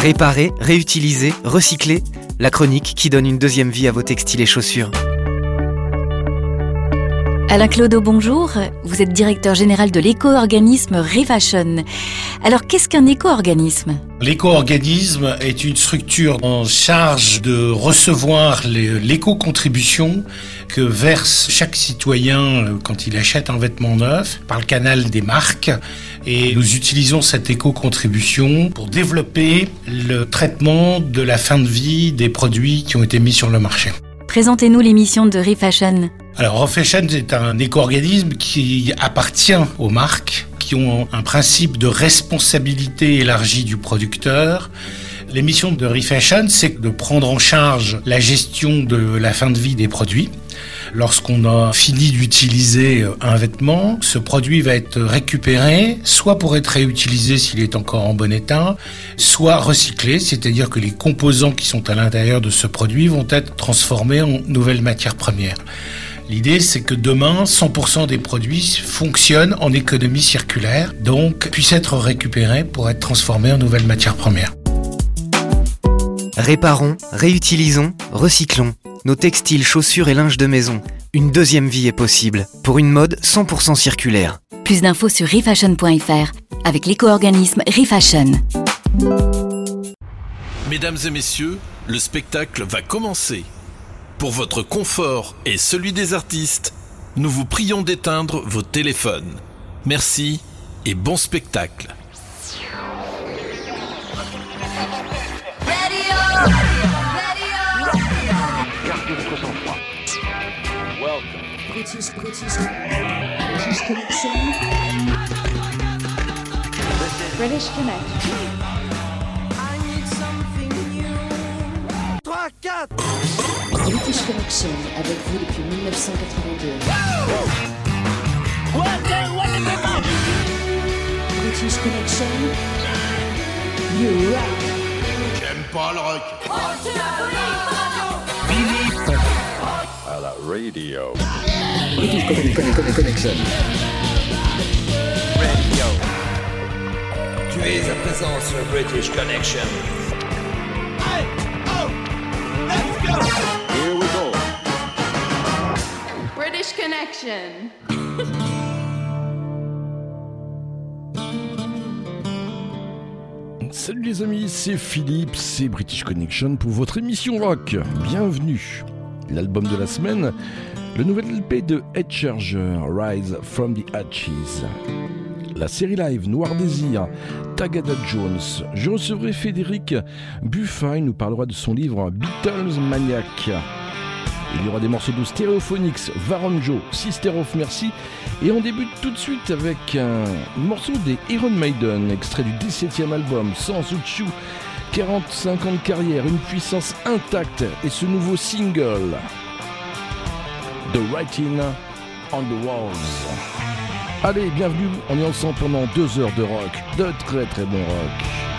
Réparer, réutiliser, recycler, la chronique qui donne une deuxième vie à vos textiles et chaussures. Alain Clodo, bonjour. Vous êtes directeur général de l'éco-organisme Refashion. Alors, qu'est-ce qu'un éco-organisme? L'éco-organisme est une structure en charge de recevoir l'éco-contribution que verse chaque citoyen euh, quand il achète un vêtement neuf par le canal des marques. Et nous utilisons cette éco-contribution pour développer le traitement de la fin de vie des produits qui ont été mis sur le marché. Présentez-nous l'émission de Refashion. Alors Refashion est un éco-organisme qui appartient aux marques qui ont un principe de responsabilité élargie du producteur. L'émission de Refashion, c'est de prendre en charge la gestion de la fin de vie des produits. Lorsqu'on a fini d'utiliser un vêtement, ce produit va être récupéré, soit pour être réutilisé s'il est encore en bon état, soit recyclé, c'est-à-dire que les composants qui sont à l'intérieur de ce produit vont être transformés en nouvelles matières premières. L'idée, c'est que demain, 100% des produits fonctionnent en économie circulaire, donc puissent être récupérés pour être transformés en nouvelles matières premières. Réparons, réutilisons, recyclons. Nos textiles, chaussures et linge de maison. Une deuxième vie est possible pour une mode 100% circulaire. Plus d'infos sur refashion.fr avec l'éco-organisme Refashion. Mesdames et messieurs, le spectacle va commencer. Pour votre confort et celui des artistes, nous vous prions d'éteindre vos téléphones. Merci et bon spectacle. British, British, British Connection. British Connection. British Connection avec vous depuis 1982. British Connection. You rock. J'aime pas le rock. Oh, À la radio. Tu es à présent sur British Connection. Here we go. British Connection. Salut les amis, c'est Philippe, c'est British Connection pour votre émission rock. Bienvenue. L'album de la semaine, le nouvel LP de Head Charger, Rise from the Hatches. La série live Noir Désir, Tagada Jones. Je recevrai Frédéric Buffin, nous parlera de son livre Beatles Maniac. Il y aura des morceaux de Stereophonics, Varonjo, Sister of Mercy. Et on débute tout de suite avec un morceau des Iron Maiden, extrait du 17e album, Sans Uchu. 45 ans de carrière, une puissance intacte et ce nouveau single, The Writing on the Walls. Allez, bienvenue, on est ensemble pendant deux heures de rock, de très très bon rock.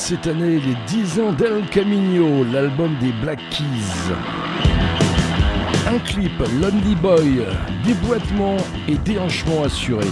cette année les 10 ans d'El Camino, l'album des Black Keys. Un clip, Lonely Boy, déboîtement et déhanchement assuré.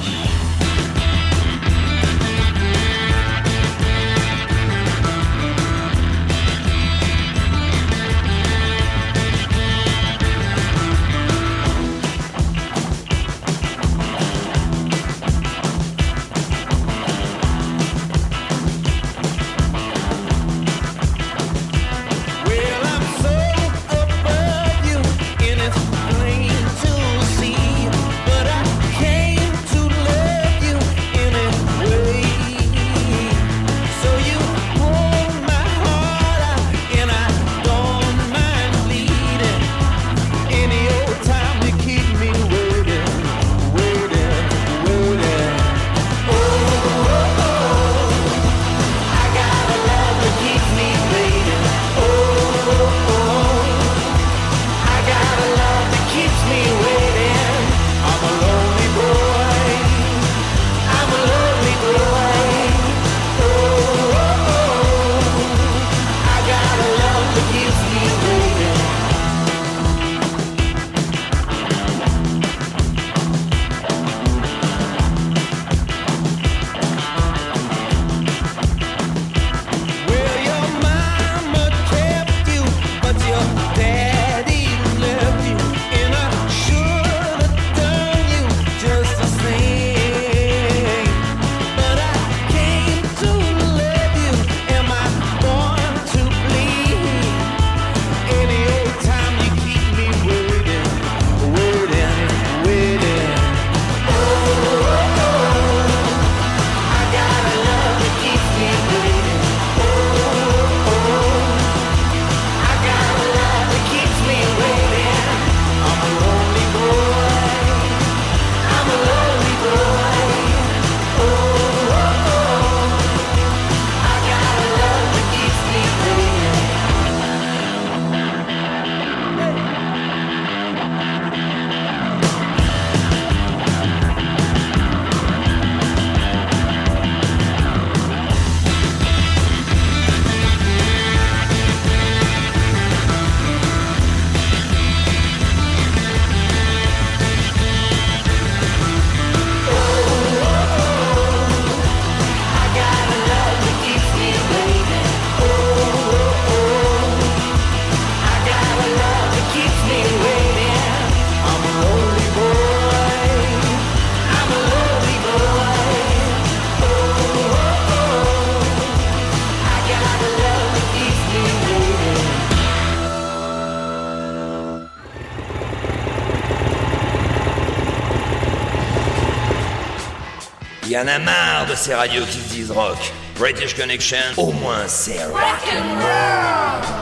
y en a marre de ces radios qui se disent rock. British Connection, au moins c'est rock and roll.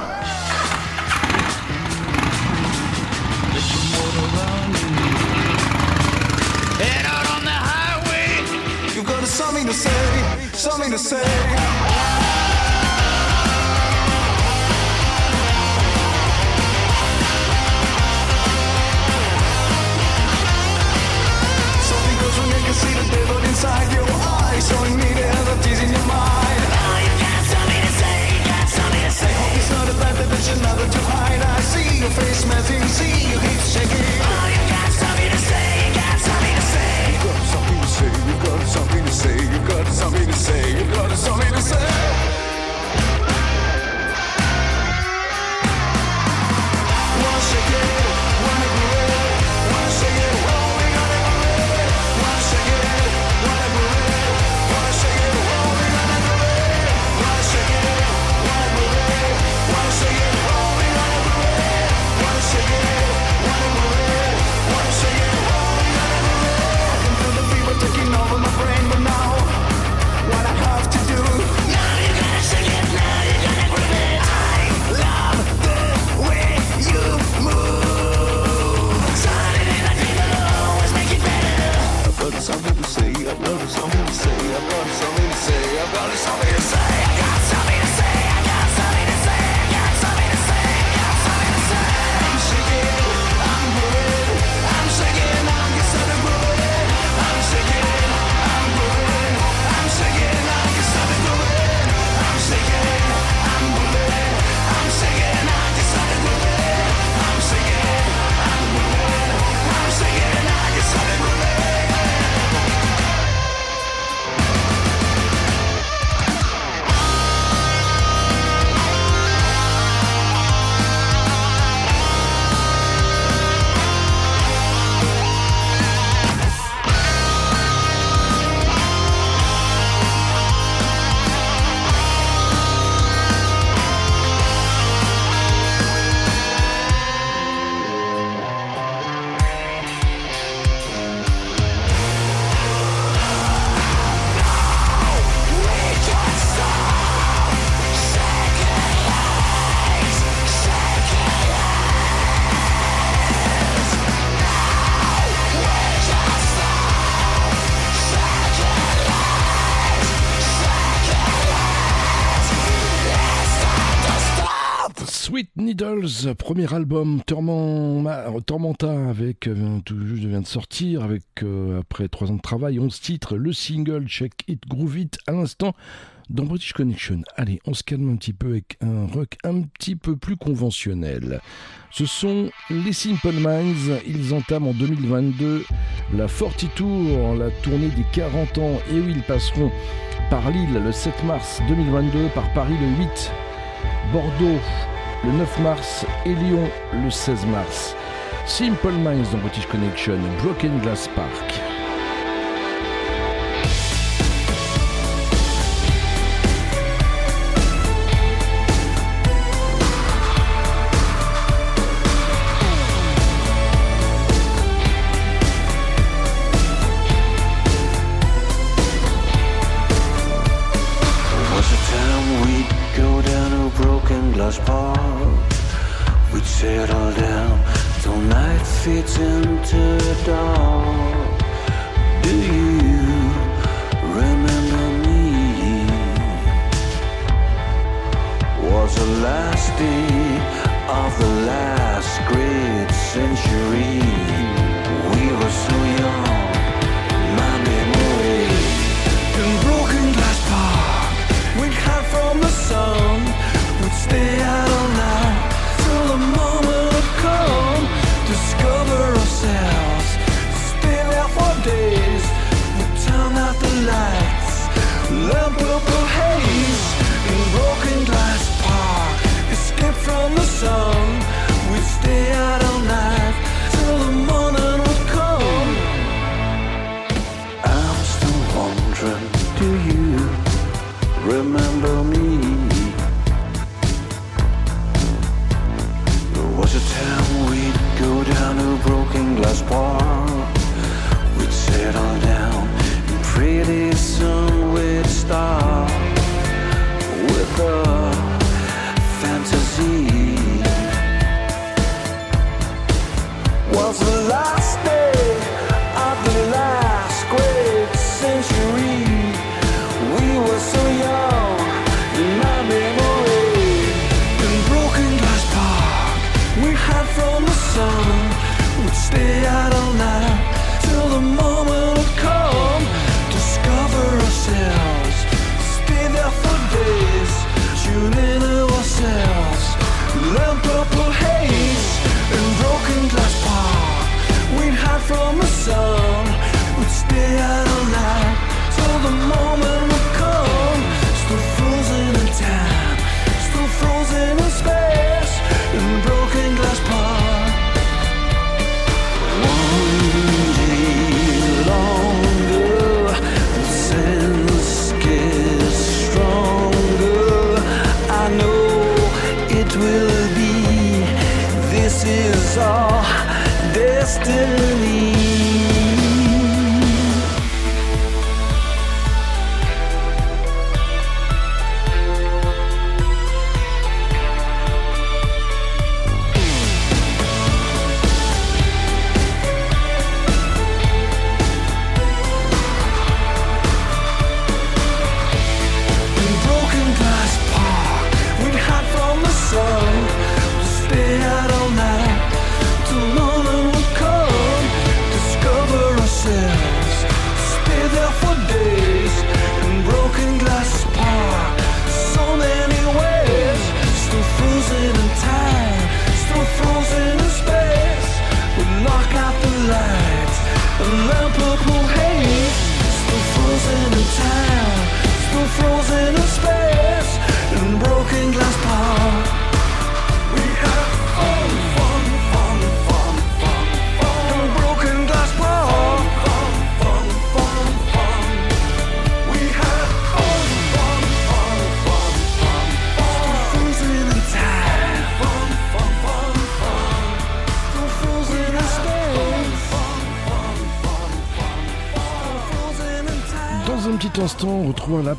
Something to say, something to say. I see your face melting, see your hips shaking. Oh, you something to say, you got something to say. You got something to say, you got something to say, you got something to say, you got something to say. got something to say. I've got something to say. I've got something to say. Premier album Tormenta avec euh, tout juste vient de sortir avec euh, après trois ans de travail, 11 titres, le single Check It Groove It à l'instant dans British Connection. Allez, on se calme un petit peu avec un rock un petit peu plus conventionnel. Ce sont les Simple Minds. Ils entament en 2022 la 40 Tour, la tournée des 40 ans. Et oui, ils passeront par Lille le 7 mars 2022, par Paris le 8, Bordeaux le 9 mars et Lyon le 16 mars. Simple Minds dans British Connection, Broken Glass Park.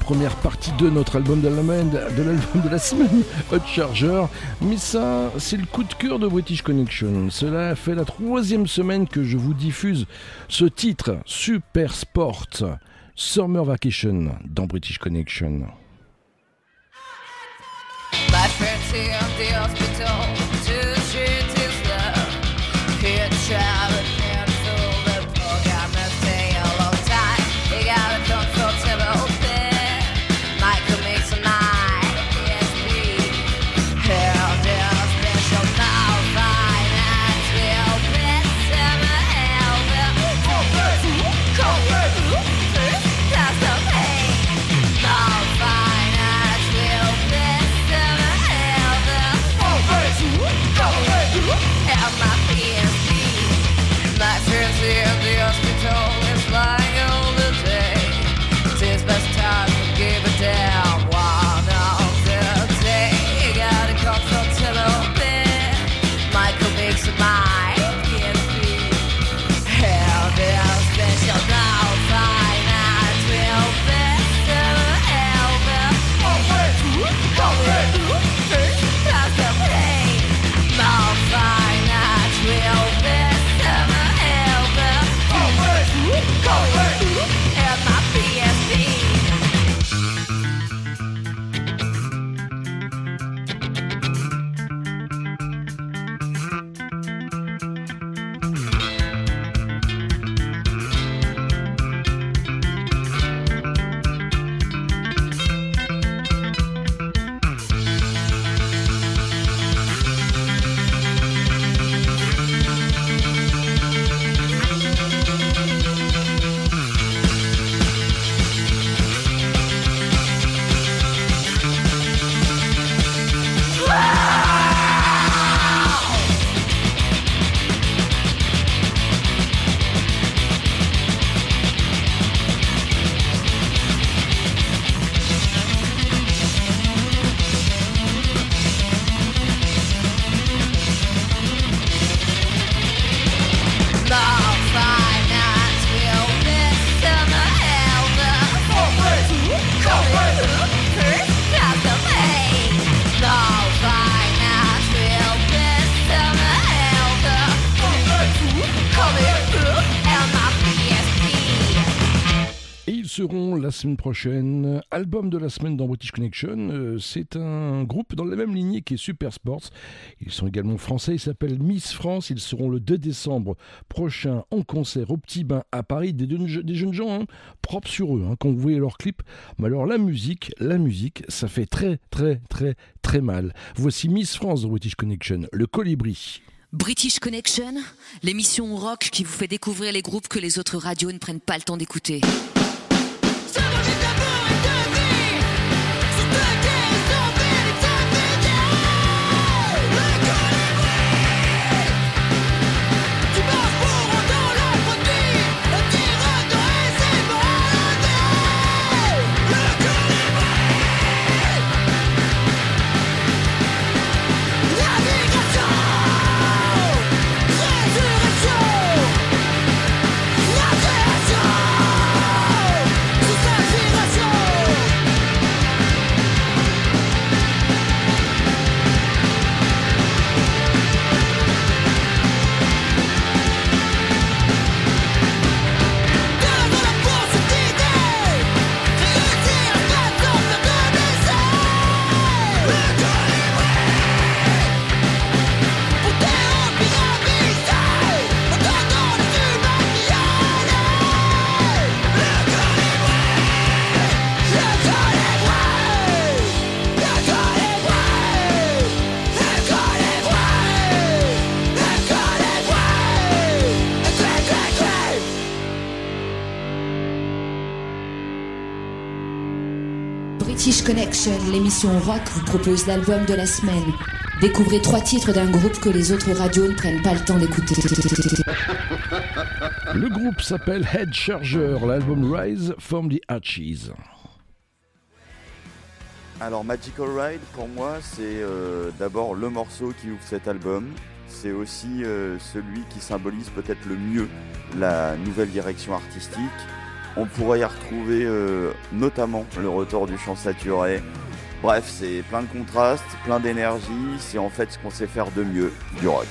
première partie de notre album de la semaine, Hot Charger. Mais ça, c'est le coup de cœur de British Connection. Cela fait la troisième semaine que je vous diffuse ce titre, Super Sport Summer Vacation, dans British Connection. Seront la semaine prochaine. Album de la semaine dans British Connection. Euh, c'est un groupe dans la même lignée qui est Super Sports. Ils sont également français. Ils s'appellent Miss France. Ils seront le 2 décembre prochain en concert au Petit Bain à Paris. Des, jeunes- gens hein, propres sur eux. hein, quand vous voyez leurs clips. Mais alors la musique, la musique, ça fait très très très très mal. Voici Miss France dans British Connection. Le colibri. British Connection, l'émission rock qui vous fait découvrir les groupes que les autres radios ne prennent pas le temps d'écouter. L'émission rock, vous propose l'album de la semaine. Découvrez trois titres d'un groupe que les autres radios ne prennent pas le temps d'écouter. Le groupe s'appelle Head Charger. L'album Rise from the Archies. Alors Magical Ride pour moi c'est euh, d'abord le morceau qui ouvre cet album. C'est aussi euh, celui qui symbolise peut-être le mieux la nouvelle direction artistique. On pourrait y retrouver euh, notamment le retour du chant saturé. Bref, c'est plein de contrastes, plein d'énergie. C'est en fait ce qu'on sait faire de mieux, du rock.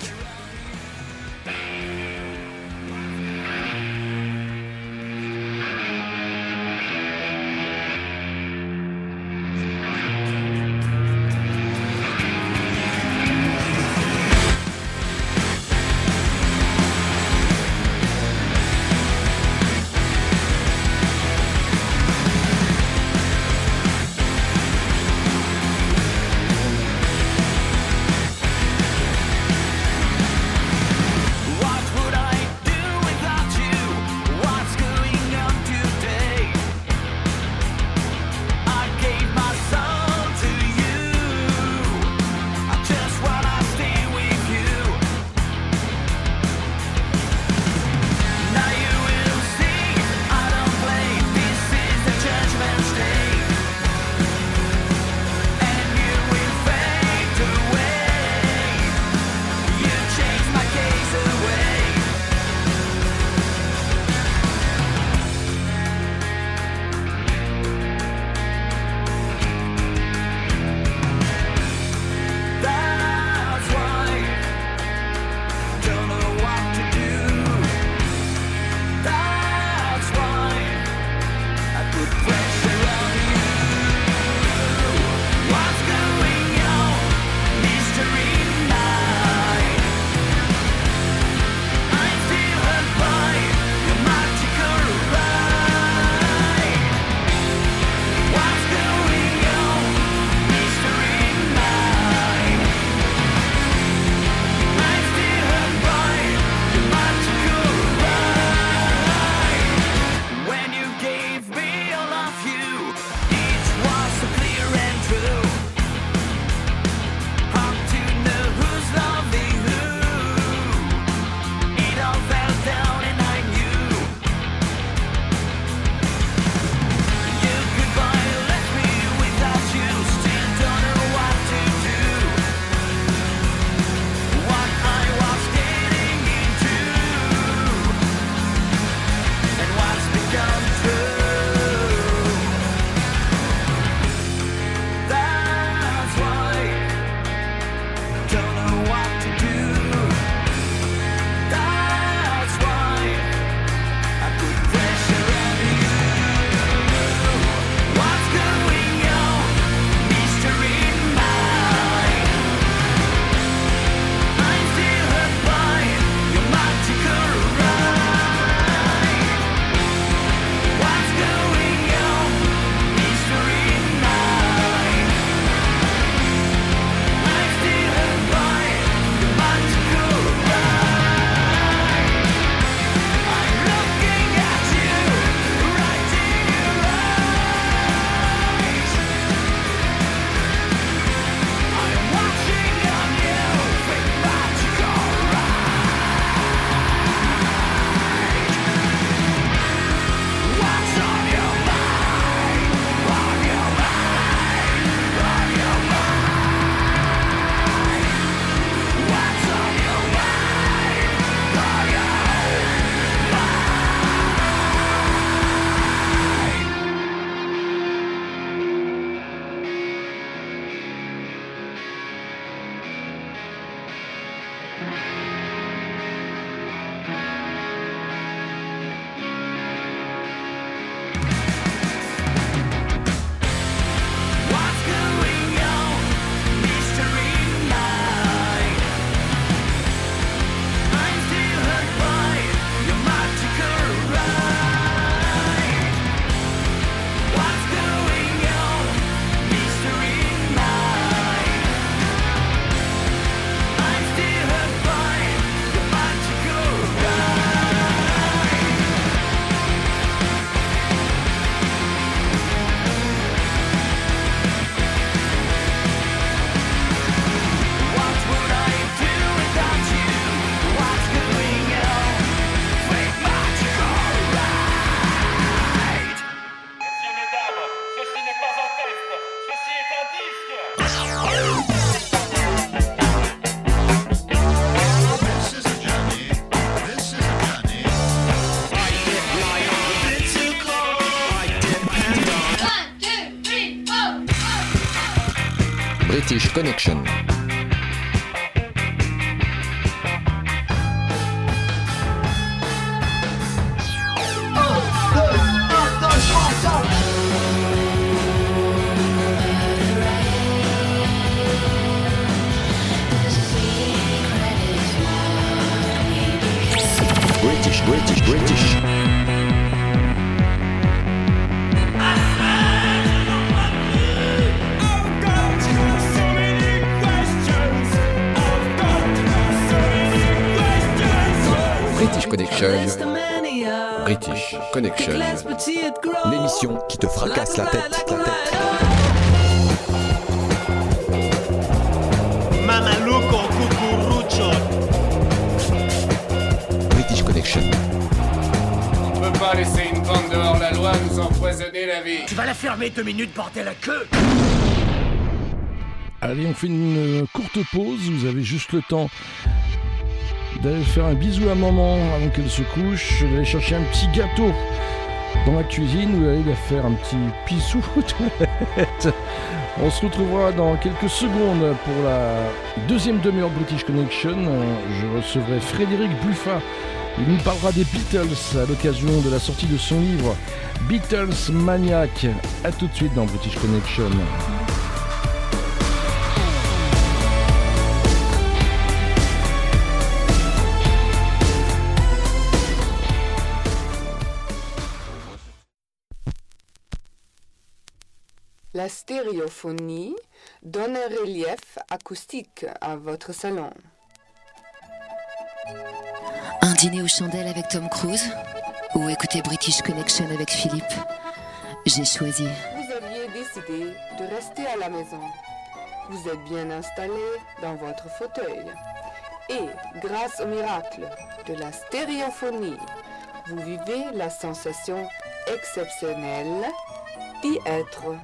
Connection. Connection. British Connection. L'émission qui te fracasse la tête. La tête. British Connection. On peut pas laisser une bande dehors la loi nous empoisonner la vie. Tu vas la fermer deux minutes, bordel à queue Allez, on fait une euh, courte pause. Vous avez juste le temps d'aller faire un bisou à maman avant qu'elle se couche, d'aller chercher un petit gâteau dans la cuisine ou d'aller faire un petit pissou aux toilettes. On se retrouvera dans quelques secondes pour la deuxième demi-heure de British Connection. Je recevrai Frédéric Buffa. Il nous parlera des Beatles à l'occasion de la sortie de son livre Beatles Maniac. A tout de suite dans British Connection. La stéréophonie donne un relief acoustique à votre salon. Un dîner aux chandelles avec Tom Cruise ou écouter British Connection avec Philippe J'ai choisi. Vous aviez décidé de rester à la maison. Vous êtes bien installé dans votre fauteuil. Et grâce au miracle de la stéréophonie, vous vivez la sensation exceptionnelle d'y être.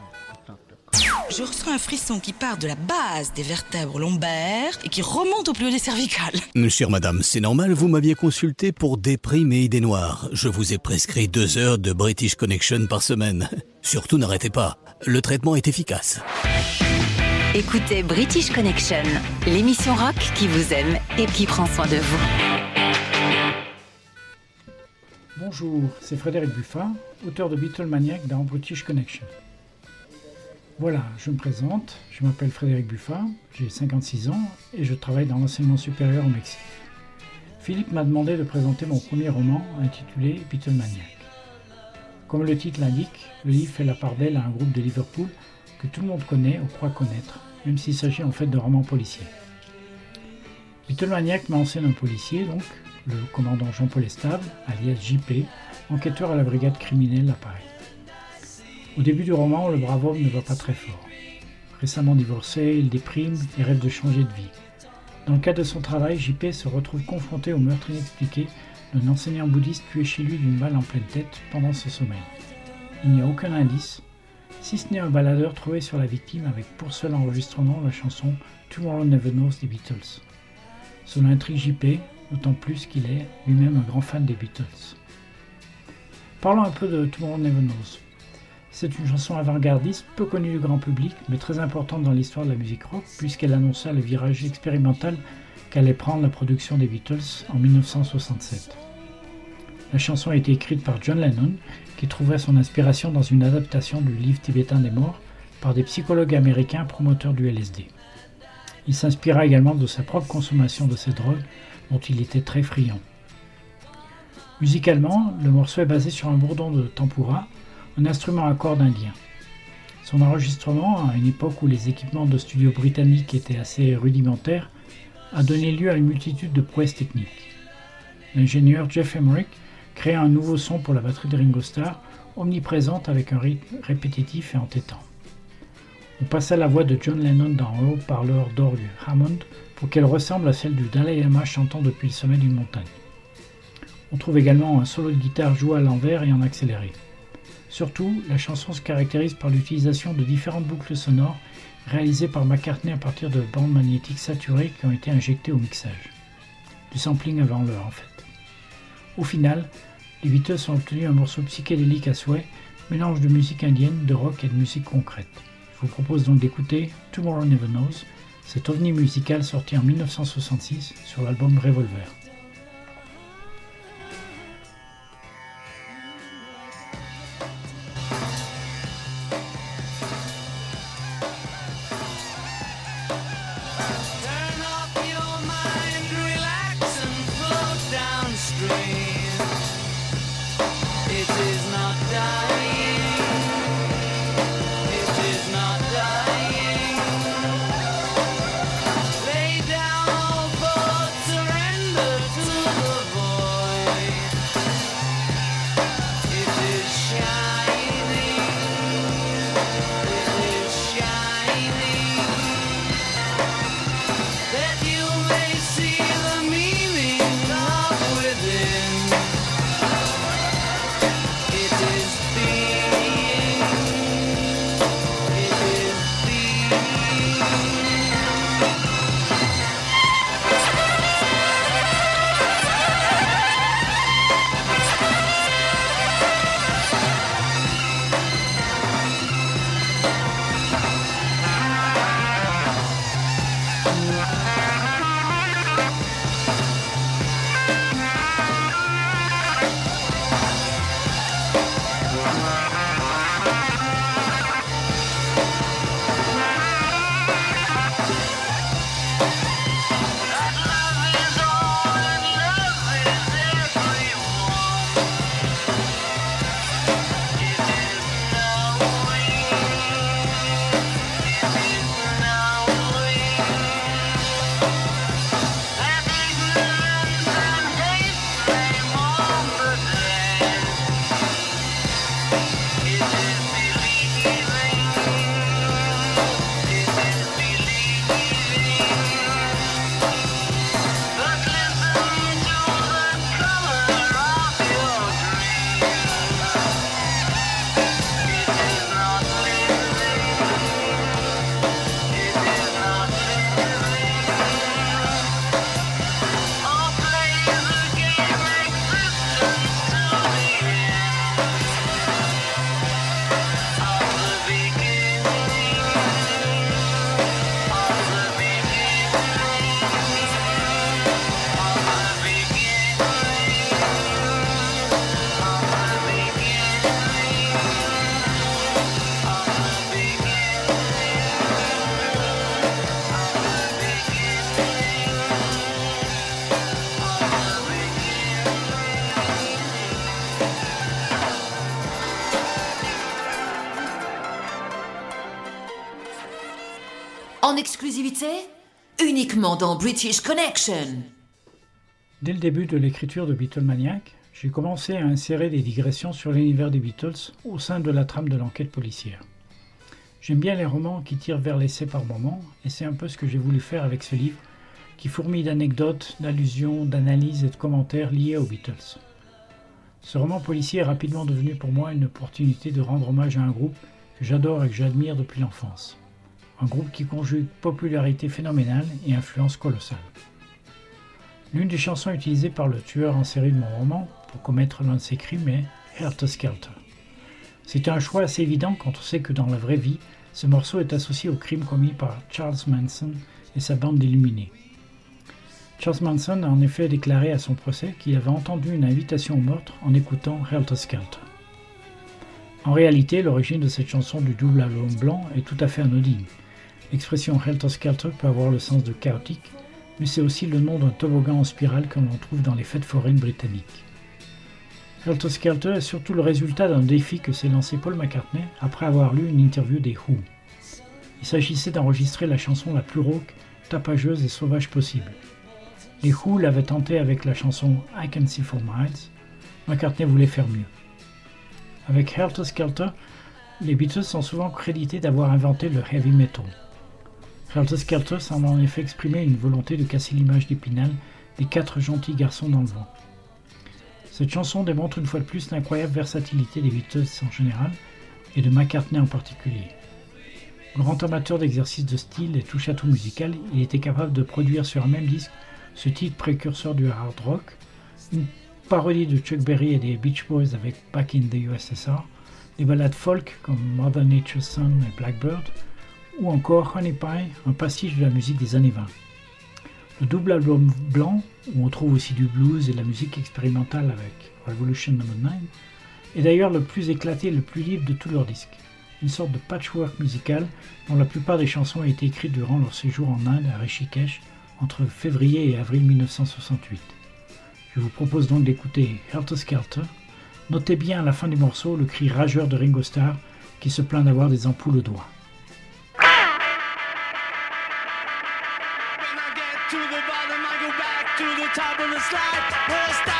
Je ressens un frisson qui part de la base des vertèbres lombaires et qui remonte au plus haut des cervicales. Chère madame, c'est normal, vous m'aviez consulté pour déprime et idées noires. Je vous ai prescrit deux heures de British Connection par semaine. Surtout n'arrêtez pas, le traitement est efficace. Écoutez British Connection, l'émission rock qui vous aime et qui prend soin de vous. Bonjour, c'est Frédéric Buffin, auteur de Beatlemaniac dans British Connection. Voilà, je me présente, je m'appelle Frédéric Buffin, j'ai 56 ans et je travaille dans l'enseignement supérieur au Mexique. Philippe m'a demandé de présenter mon premier roman intitulé Beatlemaniac. Comme le titre l'indique, le livre fait la part belle à un groupe de Liverpool que tout le monde connaît ou croit connaître, même s'il s'agit en fait de romans policiers. Beatlemaniac met en un policier, donc, le commandant Jean-Paul Estable, alias JP, enquêteur à la brigade criminelle à Paris. Au début du roman, le brave homme ne va pas très fort. Récemment divorcé, il déprime et rêve de changer de vie. Dans le cadre de son travail, JP se retrouve confronté au meurtre inexpliqué d'un enseignant bouddhiste tué chez lui d'une balle en pleine tête pendant son sommeil. Il n'y a aucun indice, si ce n'est un baladeur trouvé sur la victime avec pour seul enregistrement la chanson Tomorrow Never Knows des Beatles. Cela intrigue JP, d'autant plus qu'il est lui-même un grand fan des Beatles. Parlons un peu de Tomorrow Never Knows. C'est une chanson avant-gardiste, peu connue du grand public, mais très importante dans l'histoire de la musique rock, puisqu'elle annonça le virage expérimental qu'allait prendre la production des Beatles en 1967. La chanson a été écrite par John Lennon, qui trouvait son inspiration dans une adaptation du livre tibétain des morts par des psychologues américains promoteurs du LSD. Il s'inspira également de sa propre consommation de ces drogues, dont il était très friand. Musicalement, le morceau est basé sur un bourdon de tempura, un instrument à cordes indien. Son enregistrement, à une époque où les équipements de studio britanniques étaient assez rudimentaires, a donné lieu à une multitude de prouesses techniques. L'ingénieur Jeff Emmerich créa un nouveau son pour la batterie de Ringo Starr, omniprésente avec un rythme répétitif et entêtant. On passa la voix de John Lennon dans un haut-parleur d'orgue Hammond pour qu'elle ressemble à celle du Dalai Lama chantant depuis le sommet d'une montagne. On trouve également un solo de guitare joué à l'envers et en accéléré. Surtout, la chanson se caractérise par l'utilisation de différentes boucles sonores réalisées par McCartney à partir de bandes magnétiques saturées qui ont été injectées au mixage. Du sampling avant l'heure en fait. Au final, les Beatles ont obtenu un morceau psychédélique à souhait, mélange de musique indienne, de rock et de musique concrète. vous propose donc d'écouter Tomorrow Never Knows, cet ovni musical sorti en 1966 sur l'album Revolver. En exclusivité Uniquement dans British Connection. Dès le début de l'écriture de Beatlemaniac, j'ai commencé à insérer des digressions sur l'univers des Beatles au sein de la trame de l'enquête policière. J'aime bien les romans qui tirent vers l'essai par moments, et c'est un peu ce que j'ai voulu faire avec ce livre, qui fourmille d'anecdotes, d'allusions, d'analyses et de commentaires liés aux Beatles. Ce roman policier est rapidement devenu pour moi une opportunité de rendre hommage à un groupe que j'adore et que j'admire depuis l'enfance. Un groupe qui conjugue popularité phénoménale et influence colossale. L'une des chansons utilisées par le tueur en série de mon roman pour commettre l'un de ses crimes est Helter Skelter. C'est un choix assez évident quand on sait que dans la vraie vie, ce morceau est associé au crime commis par Charles Manson et sa bande d'illuminés. Charles Manson a en effet déclaré à son procès qu'il avait entendu une invitation au meurtre en écoutant Helter Skelter. En réalité, l'origine de cette chanson du double album blanc est tout à fait anodine. L'expression Helter Skelter peut avoir le sens de chaotique, mais c'est aussi le nom d'un toboggan en spirale que l'on trouve dans les fêtes foraines britanniques. Helter Skelter est surtout le résultat d'un défi que s'est lancé Paul McCartney après avoir lu une interview des Who. Il s'agissait d'enregistrer la chanson la plus rauque, tapageuse et sauvage possible. Les Who l'avaient tenté avec la chanson I Can See For Miles. McCartney voulait faire mieux. Avec Helter Skelter, les Beatles sont souvent crédités d'avoir inventé le heavy metal. Helter semble en effet exprimer une volonté de casser l'image d'Épinal des quatre gentils garçons dans le vent. Cette chanson démontre une fois de plus l'incroyable versatilité des Beatles en général et de McCartney en particulier. Grand amateur d'exercices de style et touche-à-tout musical, il était capable de produire sur un même disque ce titre précurseur du hard rock, une parodie de Chuck Berry et des Beach Boys avec Back in the USSR, des ballades folk comme Mother Nature's Son et Blackbird, ou encore Honey Pie, un pastiche de la musique des années 20. Le double album blanc, où on trouve aussi du blues et de la musique expérimentale avec Revolution No. 9, est d'ailleurs le plus éclaté et le plus libre de tous leurs disques. Une sorte de patchwork musical dont la plupart des chansons ont été écrites durant leur séjour en Inde à Rishikesh entre février et avril 1968. Je vous propose donc d'écouter Helter Skelter. Notez bien à la fin du morceau le cri rageur de Ringo Starr qui se plaint d'avoir des ampoules au doigt. The top of the slide.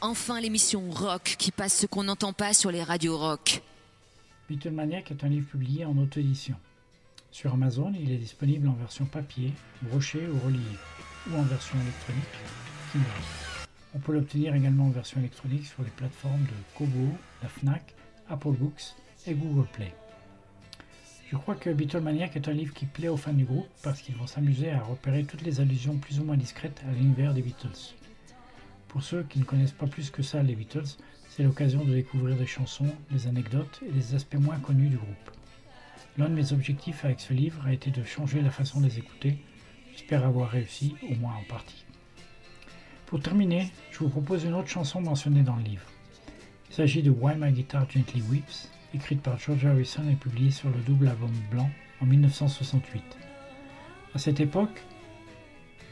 Enfin l'émission rock qui passe ce qu'on n'entend pas sur les radios rock. Beatlemaniac est un livre publié en auto-édition. Sur Amazon, il est disponible en version papier, broché ou relié, ou en version électronique. On peut l'obtenir également en version électronique sur les plateformes de Kobo, la FNAC, Apple Books et Google Play. Je crois que Beatlemaniac est un livre qui plaît aux fans du groupe parce qu'ils vont s'amuser à repérer toutes les allusions plus ou moins discrètes à l'univers des Beatles. Pour ceux qui ne connaissent pas plus que ça les Beatles, c'est l'occasion de découvrir des chansons, des anecdotes et des aspects moins connus du groupe. L'un de mes objectifs avec ce livre a été de changer la façon de les écouter. J'espère avoir réussi, au moins en partie. Pour terminer, je vous propose une autre chanson mentionnée dans le livre. Il s'agit de Why My Guitar Gently Weeps, écrite par George Harrison et publiée sur le double album blanc en 1968. À cette époque,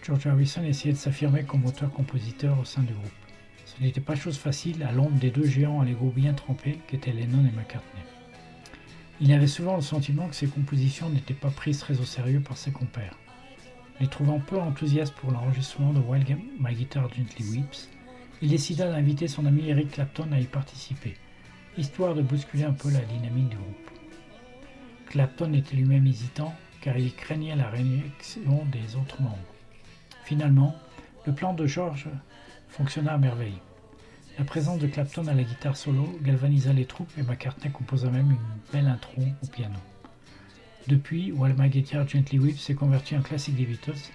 George Harrison essayait de s'affirmer comme auteur-compositeur au sein du groupe. Ce n'était pas chose facile à l'ombre des deux géants à l'ego bien trempés qu'étaient Lennon et McCartney. Il avait souvent le sentiment que ses compositions n'étaient pas prises très au sérieux par ses compères. Les trouvant peu enthousiastes pour l'enregistrement de While My Guitar Gently Weeps, il décida d'inviter son ami Eric Clapton à y participer, histoire de bousculer un peu la dynamique du groupe. Clapton était lui-même hésitant car il craignait la réaction des autres membres. Finalement, le plan de George fonctionna à merveille. La présence de Clapton à la guitare solo galvanisa les troupes et McCartney composa même une belle intro au piano. Depuis, While My Guitar Gently Weeps s'est converti en classique des Beatles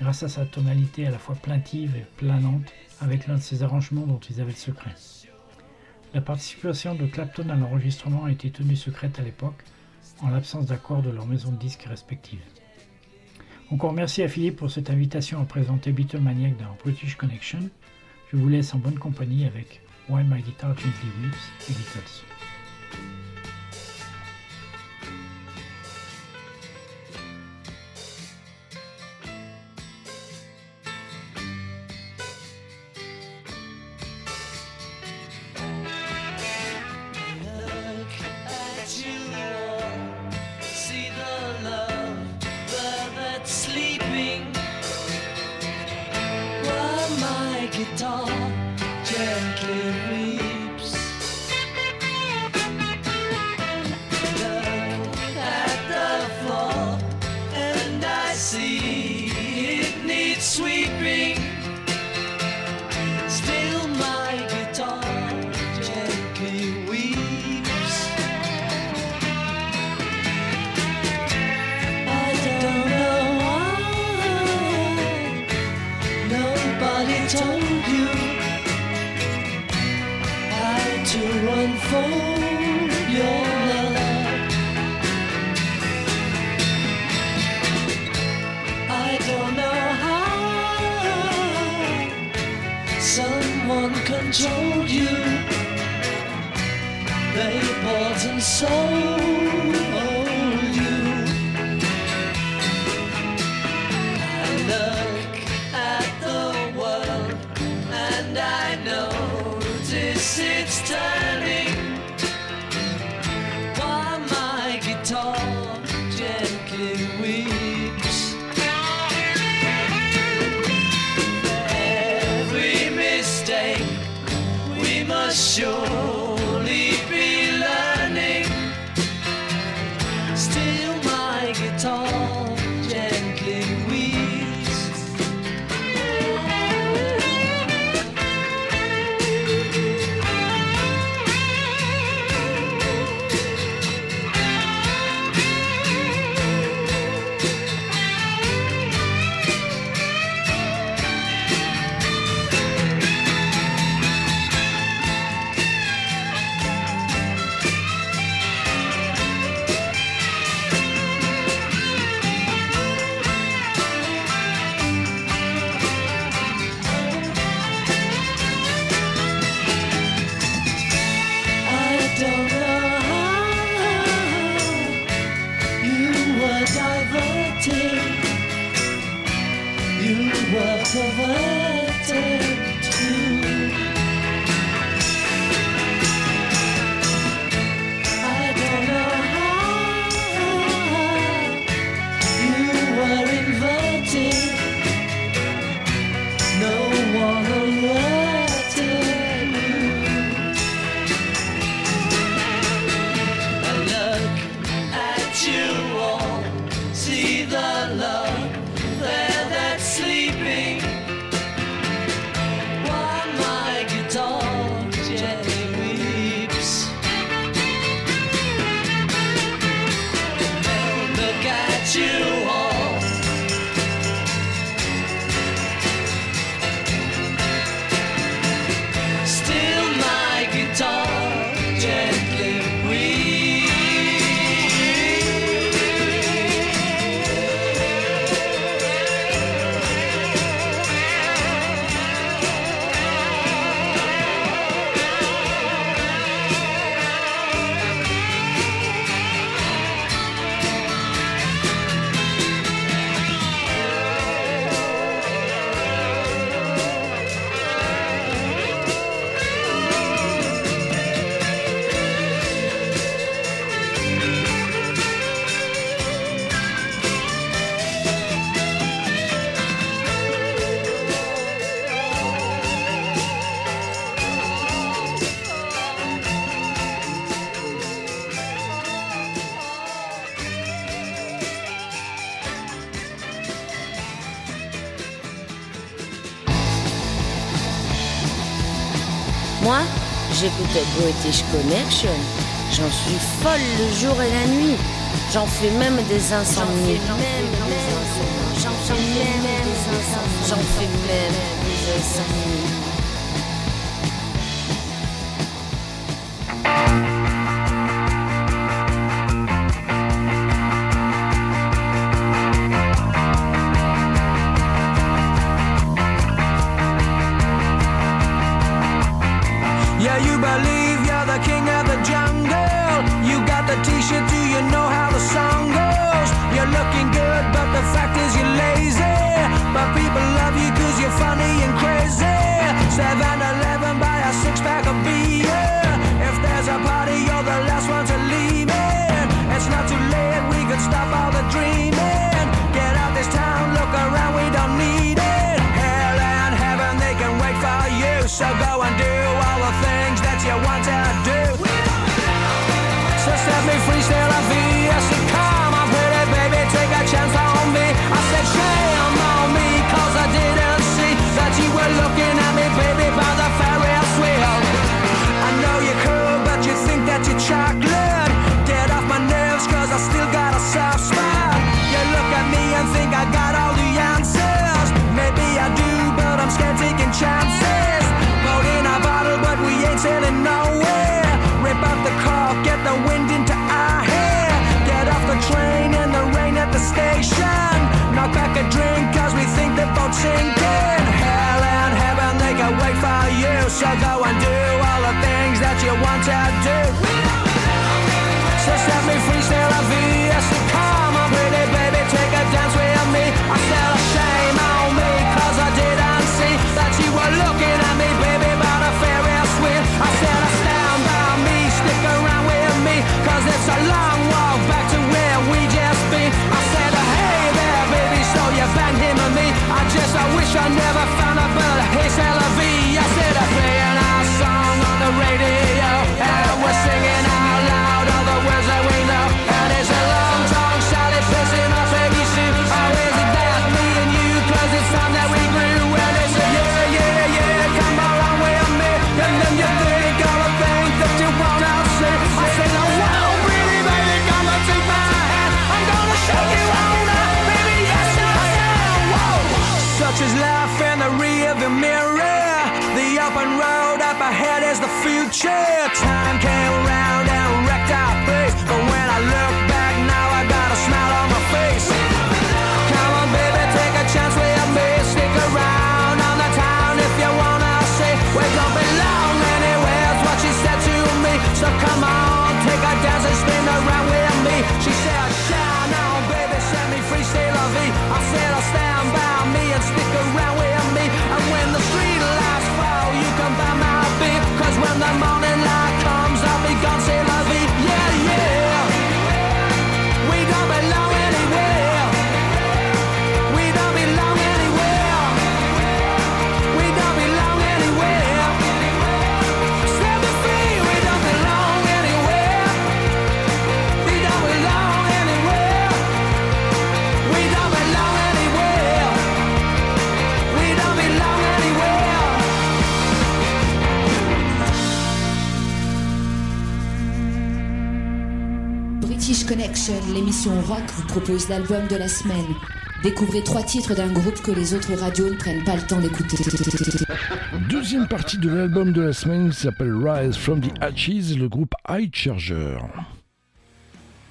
grâce à sa tonalité à la fois plaintive et planante avec l'un de ses arrangements dont ils avaient le secret. La participation de Clapton à l'enregistrement a été tenue secrète à l'époque, en l'absence d'accord de leurs maisons de disques respectives. Encore merci à Philippe pour cette invitation à présenter Beatlemaniac dans British Connection. Je vous laisse en bonne compagnie avec While My Guitar Gently Weeps et Beatles. love. British Connection. J'en suis folle le jour et la nuit. J'en fais même des insomnies. J'en fais même des insomnies. J'en fais même des insomnies. propose l'album de la semaine. Découvrez trois titres d'un groupe que les autres radios ne prennent pas le temps d'écouter. Deuxième partie de l'album de la semaine s'appelle Rise from the Hatches, le groupe High Charger.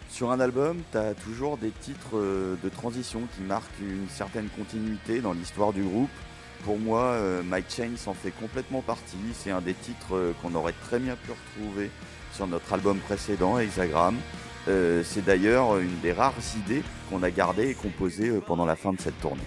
Sur un album, tu as toujours des titres euh, de transition qui marquent une certaine continuité dans l'histoire du groupe. Pour moi, euh, My Chain s'en fait complètement partie. C'est un des titres euh, qu'on aurait très bien pu retrouver sur notre album précédent, Hexagram. Euh, c'est d'ailleurs une des rares idées qu'on a gardées et composées euh, pendant la fin de cette tournée.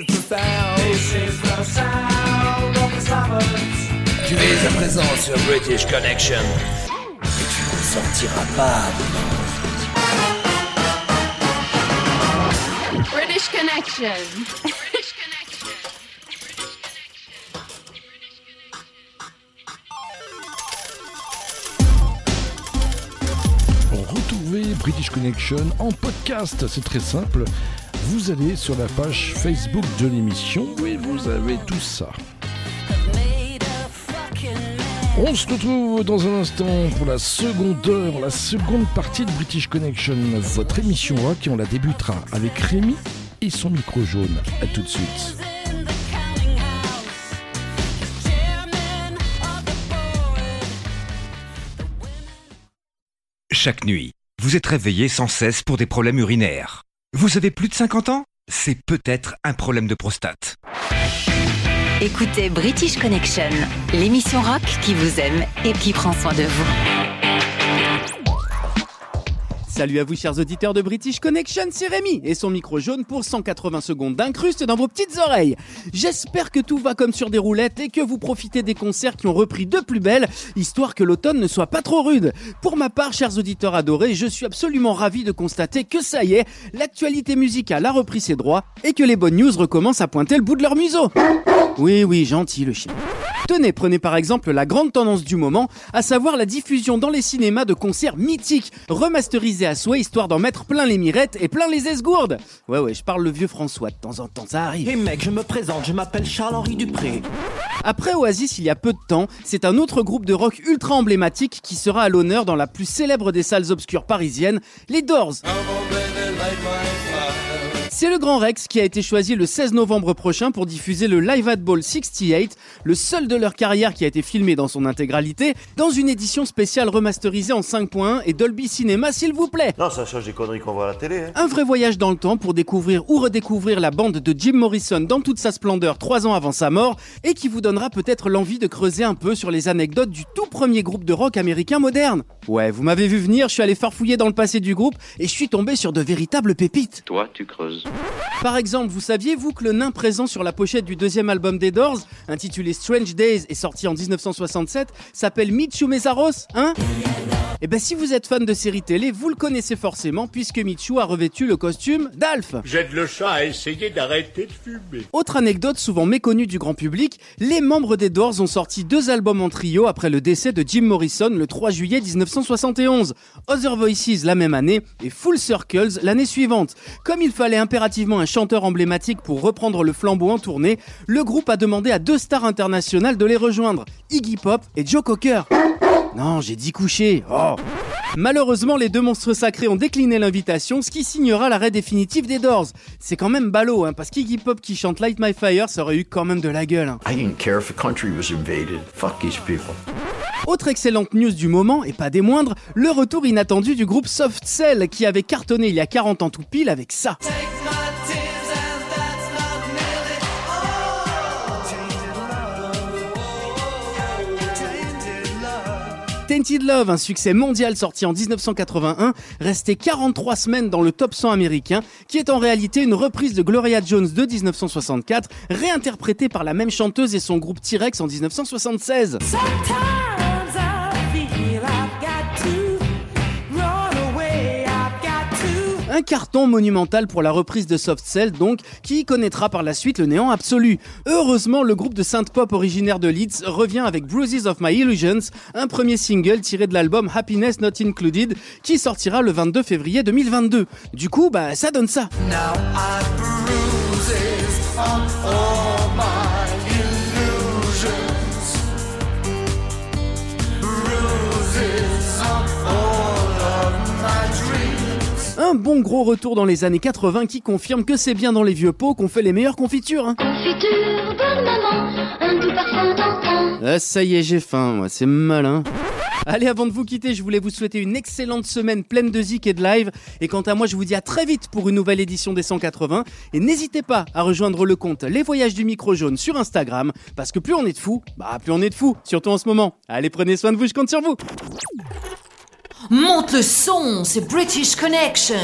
Is the sound. This is the sound. Tu es à présent sur British Connection. Et tu ne sortiras pas British Connection. British Connection en podcast, c'est très simple. Vous allez sur la page Facebook de l'émission et vous avez tout ça. On se retrouve dans un instant pour la seconde heure, la seconde partie de British Connection, votre émission rock et on la débutera avec Rémi et son micro jaune. A tout de suite. Chaque nuit, vous êtes réveillé sans cesse pour des problèmes urinaires. Vous avez plus de 50 ans? C'est peut-être un problème de prostate. Écoutez British Connection, l'émission rock qui vous aime et qui prend soin de vous. Salut à vous chers auditeurs de British Connection, c'est Rémi et son micro jaune pour 180 secondes d'incruste dans vos petites oreilles. J'espère que tout va comme sur des roulettes et que vous profitez des concerts qui ont repris de plus belle, histoire que l'automne ne soit pas trop rude. Pour ma part, chers auditeurs adorés, je suis absolument ravi de constater que ça y est, l'actualité musicale a repris ses droits et que les bonnes news recommencent à pointer le bout de leur museau. Oui, oui, gentil le chien. Tenez, prenez par exemple la grande tendance du moment, à savoir la diffusion dans les cinémas de concerts mythiques, remasterisés à souhait histoire d'en mettre plein les mirettes et plein les esgourdes. Ouais, ouais, je parle le vieux François de temps en temps, ça arrive. Hey mec, je me présente, je m'appelle Charles-Henri Dupré. Après Oasis, il y a peu de temps, c'est un autre groupe de rock ultra emblématique qui sera à l'honneur dans la plus célèbre des salles obscures parisiennes, les Doors. C'est le Grand Rex qui a été choisi le 16 novembre prochain pour diffuser le Live at Ball 68, le seul de leur carrière qui a été filmé dans son intégralité, dans une édition spéciale remasterisée en 5.1 et Dolby Cinema s'il vous plaît. Non, ça change des conneries qu'on voit à la télé. Hein. Un vrai voyage dans le temps pour découvrir ou redécouvrir la bande de Jim Morrison dans toute sa splendeur trois ans avant sa mort et qui vous donnera peut-être l'envie de creuser un peu sur les anecdotes du tout premier groupe de rock américain moderne. Ouais, vous m'avez vu venir, je suis allé farfouiller dans le passé du groupe et je suis tombé sur de véritables pépites. Toi, tu creuses. Par exemple, vous saviez-vous que le nain présent sur la pochette du deuxième album des Doors, intitulé Strange Days et sorti en 1967, s'appelle Michu Mesaros, hein? Eh ben si vous êtes fan de séries télé, vous le connaissez forcément puisque Michu a revêtu le costume d'Alf. J'aide le chat à essayer d'arrêter de fumer. Autre anecdote souvent méconnue du grand public, les membres des Doors ont sorti deux albums en trio après le décès de Jim Morrison le 3 juillet 1971. Other Voices la même année et Full Circles l'année suivante. Comme il fallait impérativement un chanteur emblématique pour reprendre le flambeau en tournée, le groupe a demandé à deux stars internationales de les rejoindre, Iggy Pop et Joe Cocker. Non, j'ai dit coucher. Oh. Malheureusement, les deux monstres sacrés ont décliné l'invitation, ce qui signera l'arrêt définitif des Doors. C'est quand même ballot, hein, parce qu'Iggy Pop qui chante Light My Fire, ça aurait eu quand même de la gueule. hein. I didn't care if the country was invaded. Fuck these people. Autre excellente news du moment, et pas des moindres, le retour inattendu du groupe Soft Cell qui avait cartonné il y a 40 ans tout pile avec ça. Tainted Love, un succès mondial sorti en 1981, resté 43 semaines dans le top 100 américain, qui est en réalité une reprise de Gloria Jones de 1964, réinterprétée par la même chanteuse et son groupe T-Rex en 1976. Carton monumental pour la reprise de Soft Cell donc, qui connaîtra par la suite le néant absolu. Heureusement, le groupe de synth pop originaire de Leeds revient avec Bruises of My Illusions, un premier single tiré de l'album Happiness Not Included, qui sortira le 22 février 2022. Du coup, bah ça donne ça. Un bon gros retour dans les années 80 qui confirme que c'est bien dans les vieux pots qu'on fait les meilleures confitures. Hein. Confiture de maman, un doux parfum d'enfant. Ah, ça y est, j'ai faim, moi, c'est malin. Allez, avant de vous quitter, je voulais vous souhaiter une excellente semaine pleine de zik et de live. Et quant à moi, je vous dis à très vite pour une nouvelle édition des 180. Et n'hésitez pas à rejoindre le compte Les Voyages du Micro Jaune sur Instagram. Parce que plus on est de fous, bah plus on est de fous. Surtout en ce moment. Allez, prenez soin de vous, je compte sur vous. Monte le son, c'est British Connection.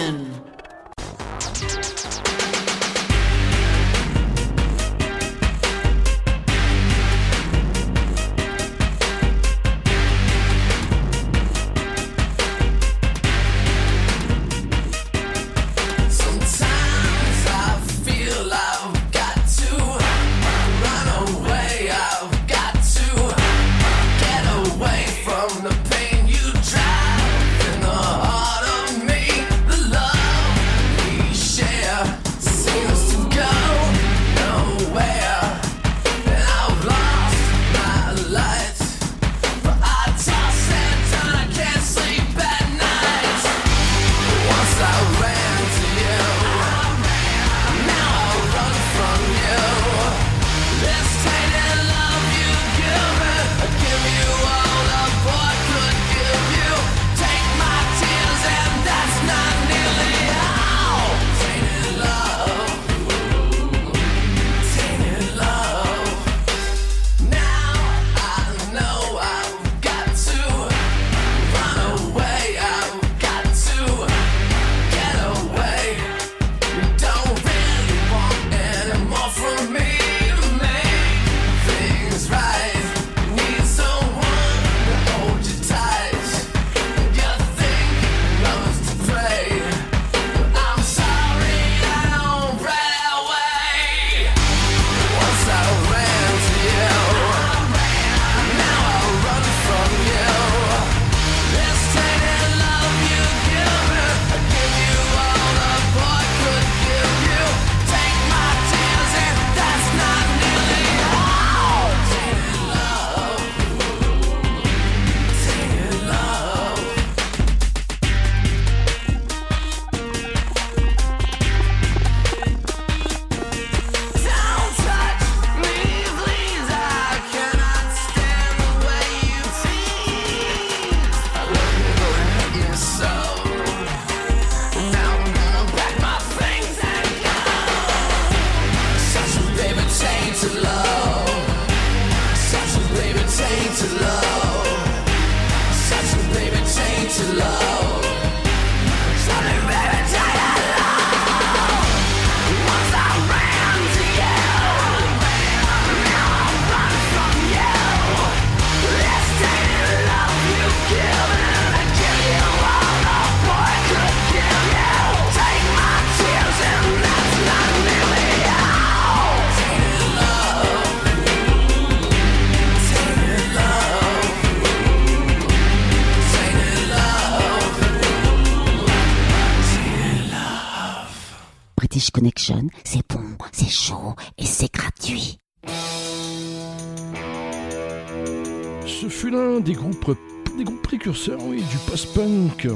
oui, du post-punk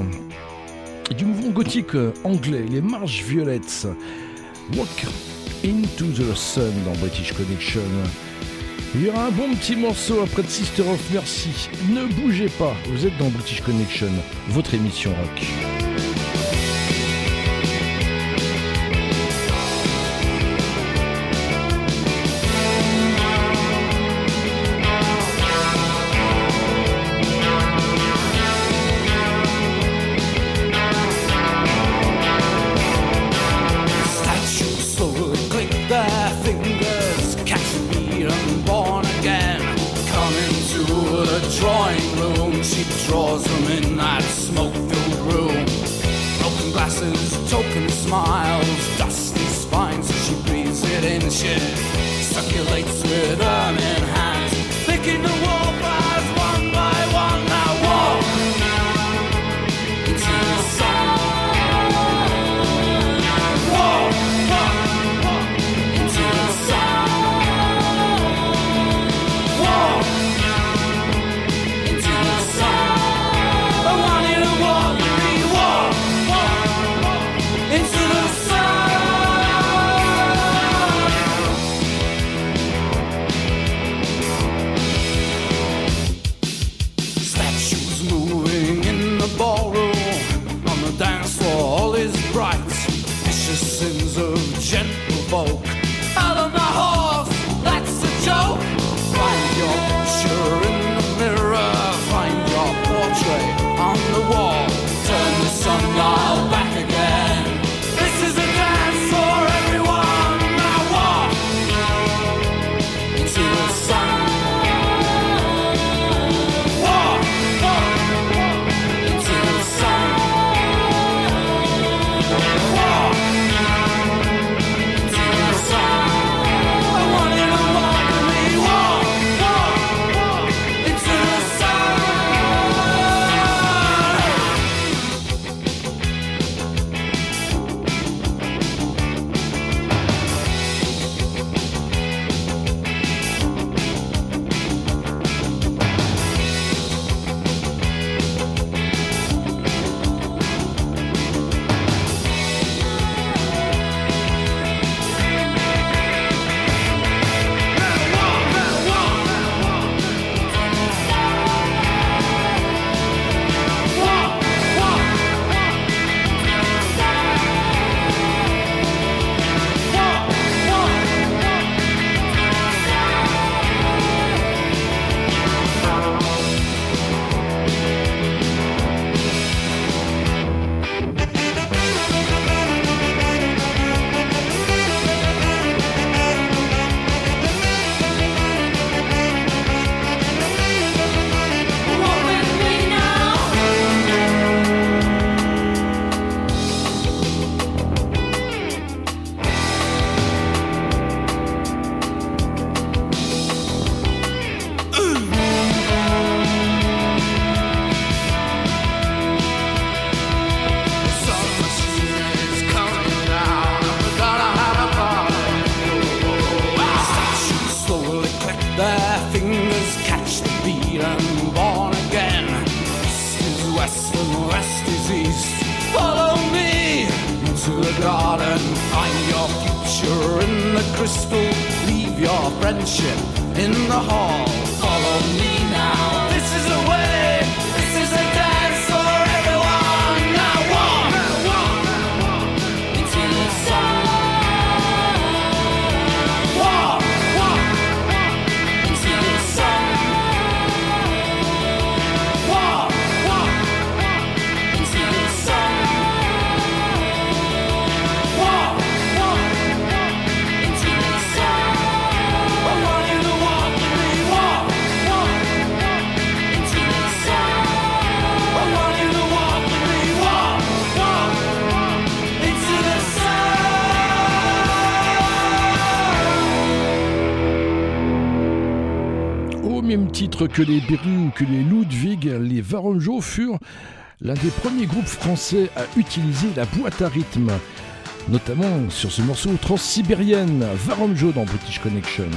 du mouvement gothique anglais, les Marches Violettes. Walk into the Sun dans British Connection. Il y aura un bon petit morceau après de Sister of Mercy. Ne bougez pas, vous êtes dans British Connection, votre émission rock. que les Berry que les Ludwig, les Varangeau furent l'un des premiers groupes français à utiliser la boîte à rythme, notamment sur ce morceau transsibérienne Varangeau dans British Connection.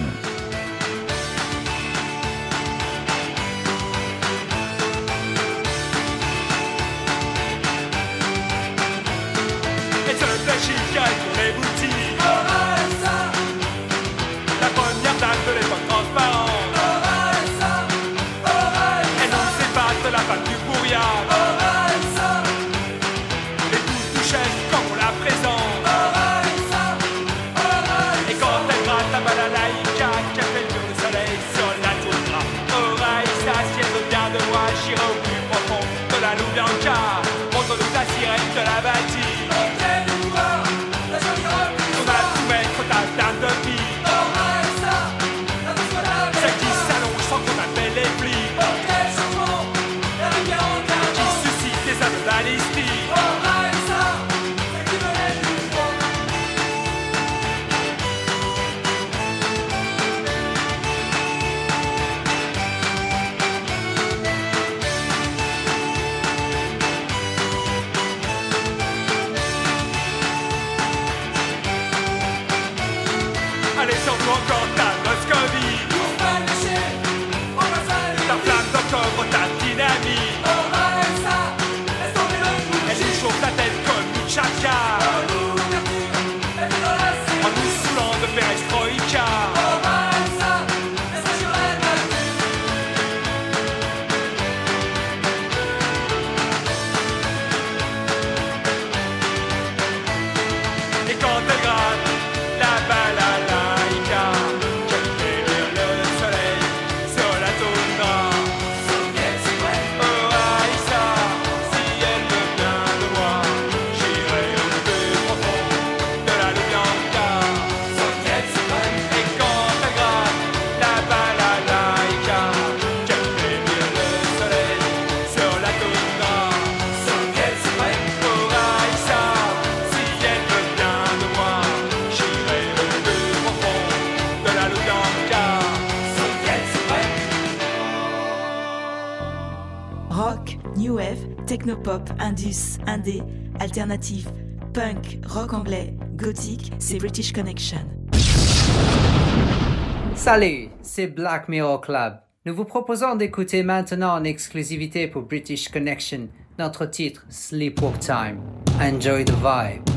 pop, indus, indé, alternatif, punk, rock anglais, gothique, c'est British Connection. Salut, c'est Black Mirror Club. Nous vous proposons d'écouter maintenant en exclusivité pour British Connection notre titre Sleepwalk Time. Enjoy the vibe.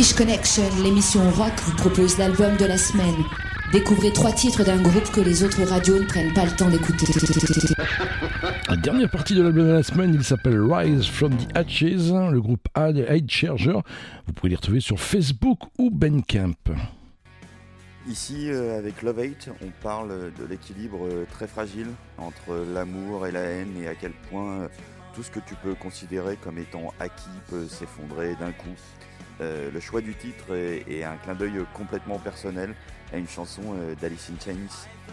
British Connection, l'émission rock, vous propose l'album de la semaine. Découvrez trois titres d'un groupe que les autres radios ne prennent pas le temps d'écouter. La dernière partie de l'album de la semaine, il s'appelle Rise from the Hatches, le groupe Hate Charger. Vous pouvez les retrouver sur Facebook ou Bandcamp. Ici, euh, avec Love Hate, on parle de l'équilibre euh, très fragile entre l'amour et la haine et à quel point euh, tout ce que tu peux considérer comme étant acquis peut s'effondrer d'un coup. Euh, le choix du titre est, un clin d'œil complètement personnel à une chanson euh, d'Alice in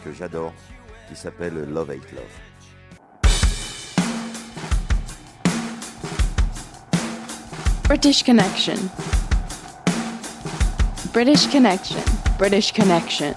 que j'adore, qui s'appelle Love Hate Love. British Connection. British Connection. British Connection.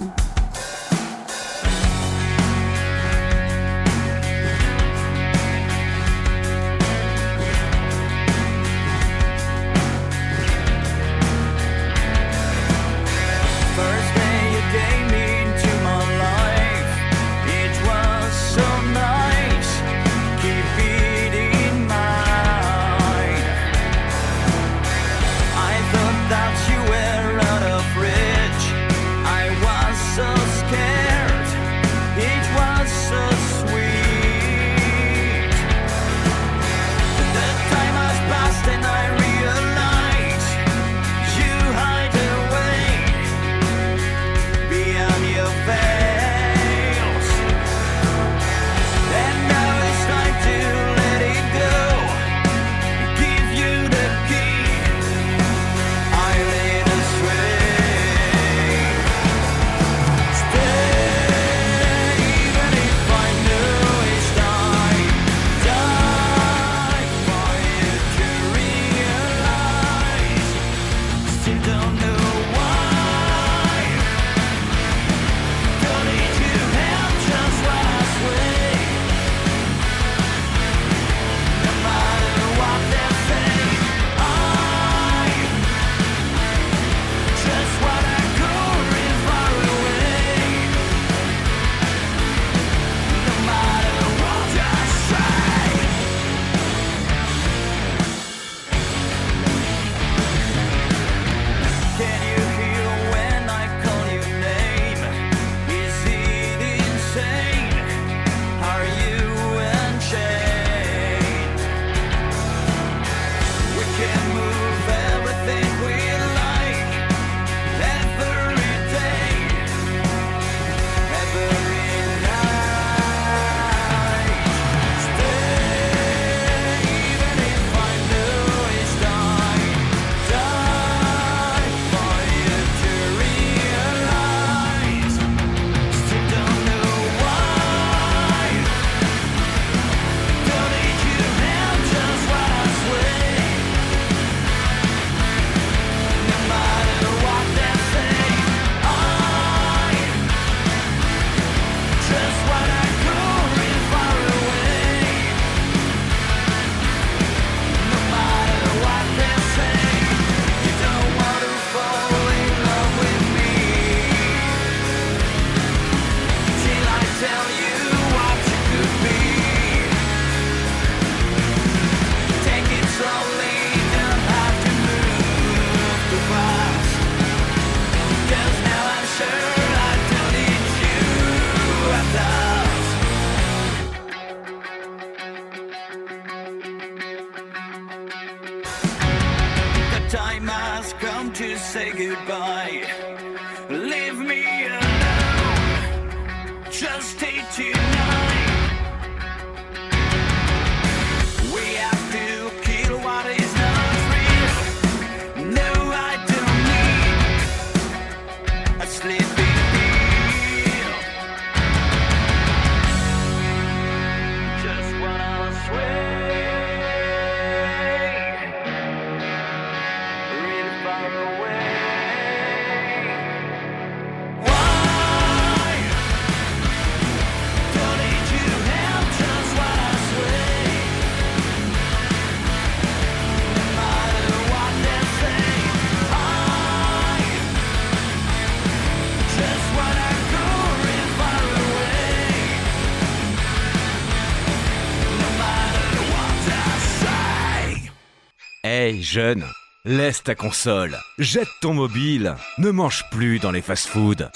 jeune. Laisse ta console, jette ton mobile, ne mange plus dans les fast-foods.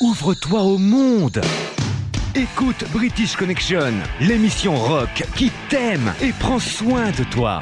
Ouvre-toi au monde Écoute British Connection, l'émission rock qui t'aime et prend soin de toi.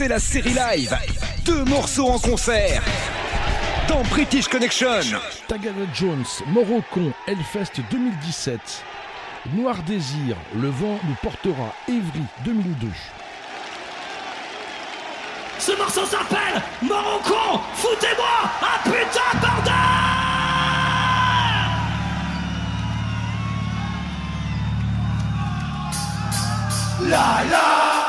C'est la série live. Deux morceaux en concert. Dans British Connection. Tagada Jones, Morocon, Hellfest 2017. Noir Désir, Le vent nous portera, Évry 2002. Ce morceau s'appelle Morocco Foutez-moi un putain de bordel la La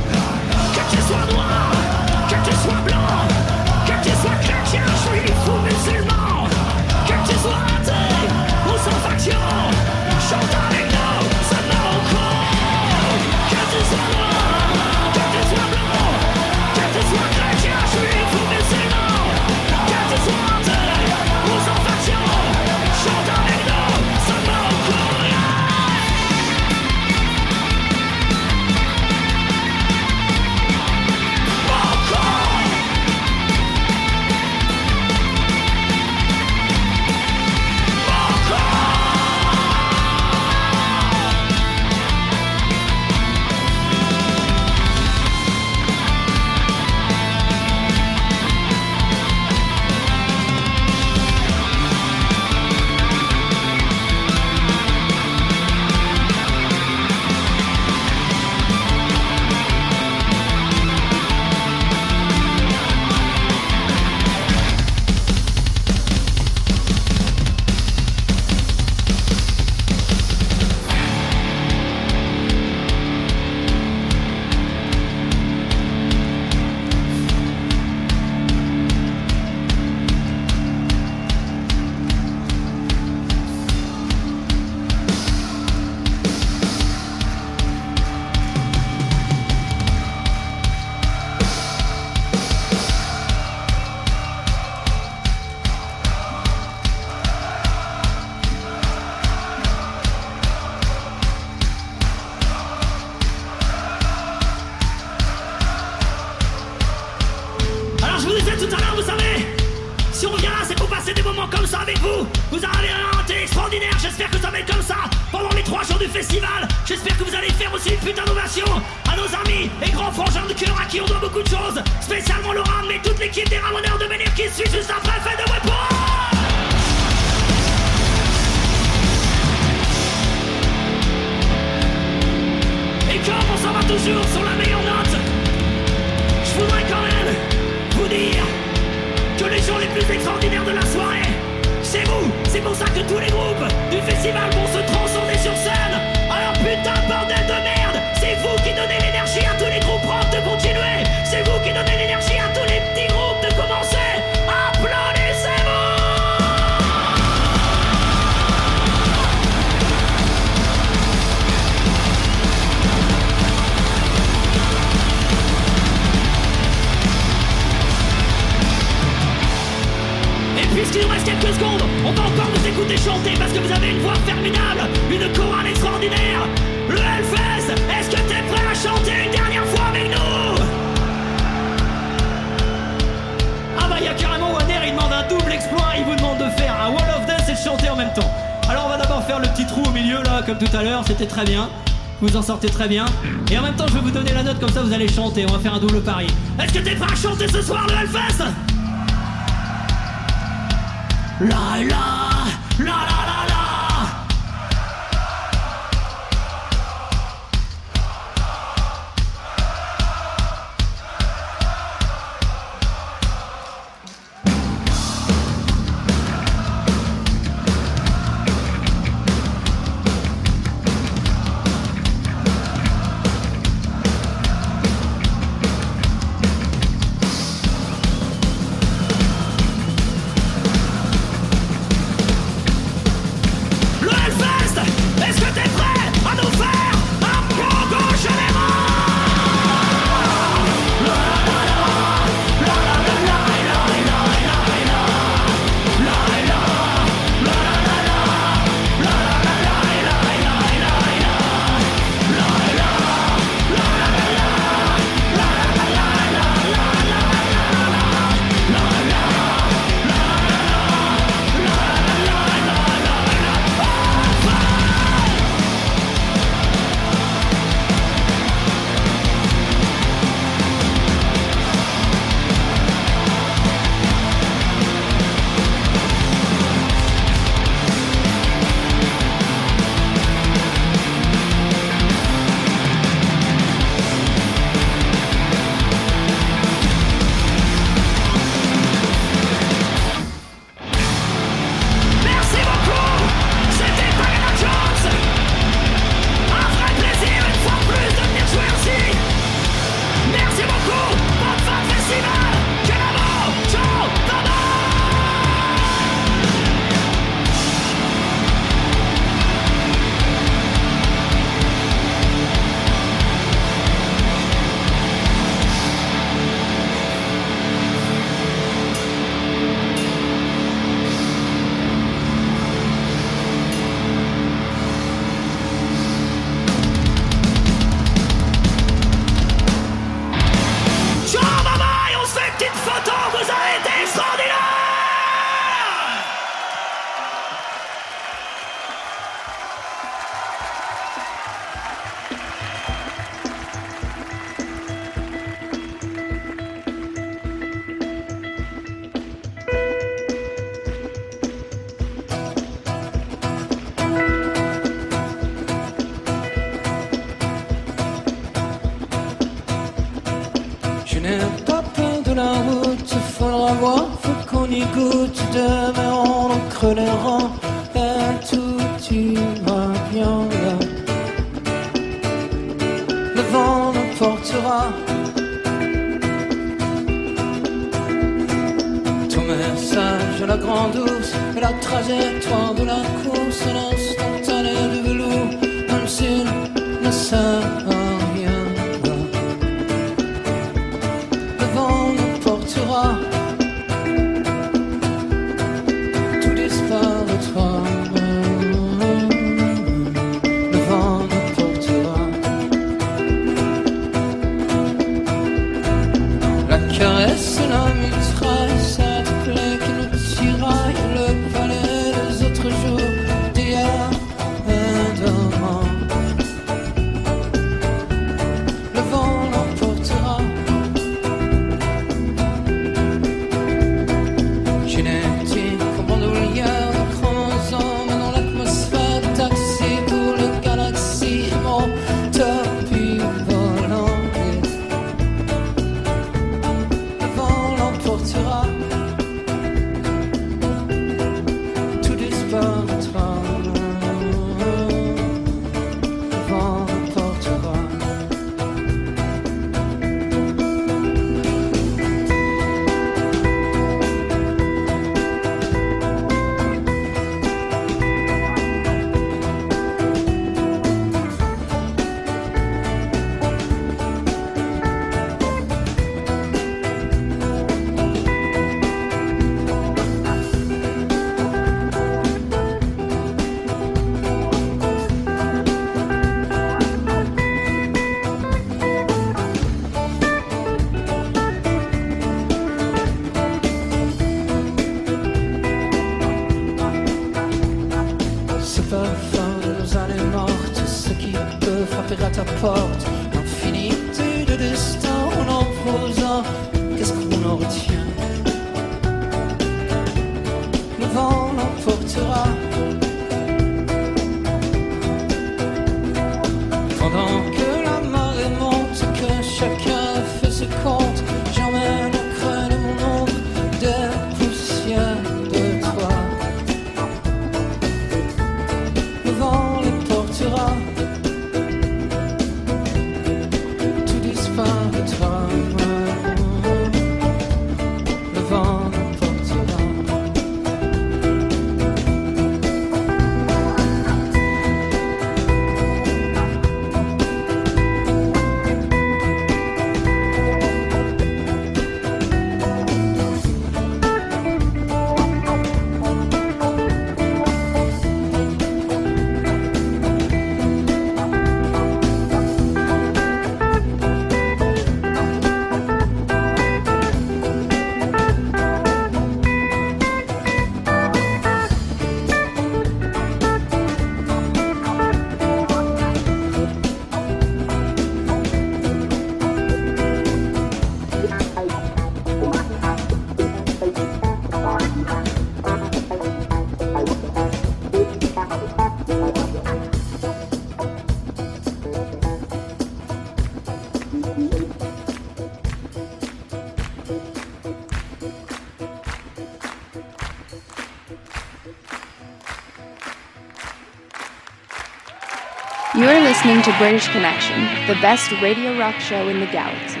to British Connection, the best radio rock show in the galaxy.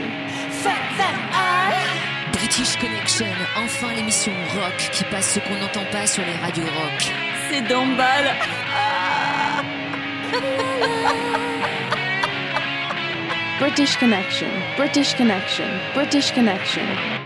British Connection, enfin l'émission rock qui passe ce qu'on n'entend pas sur les radios rock. C'est d'emballe. British Connection, British Connection, British Connection.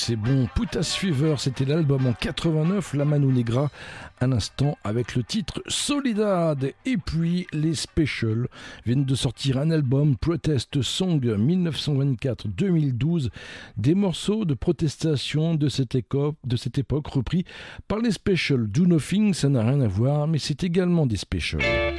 c'est bon. Putas Fever, c'était l'album en 89, La Mano Negra, à l'instant avec le titre Solidad. Et puis les Specials viennent de sortir un album Protest Song 1924-2012, des morceaux de protestation de cette, de cette époque repris par les Specials. Do Nothing, ça n'a rien à voir, mais c'est également des Specials.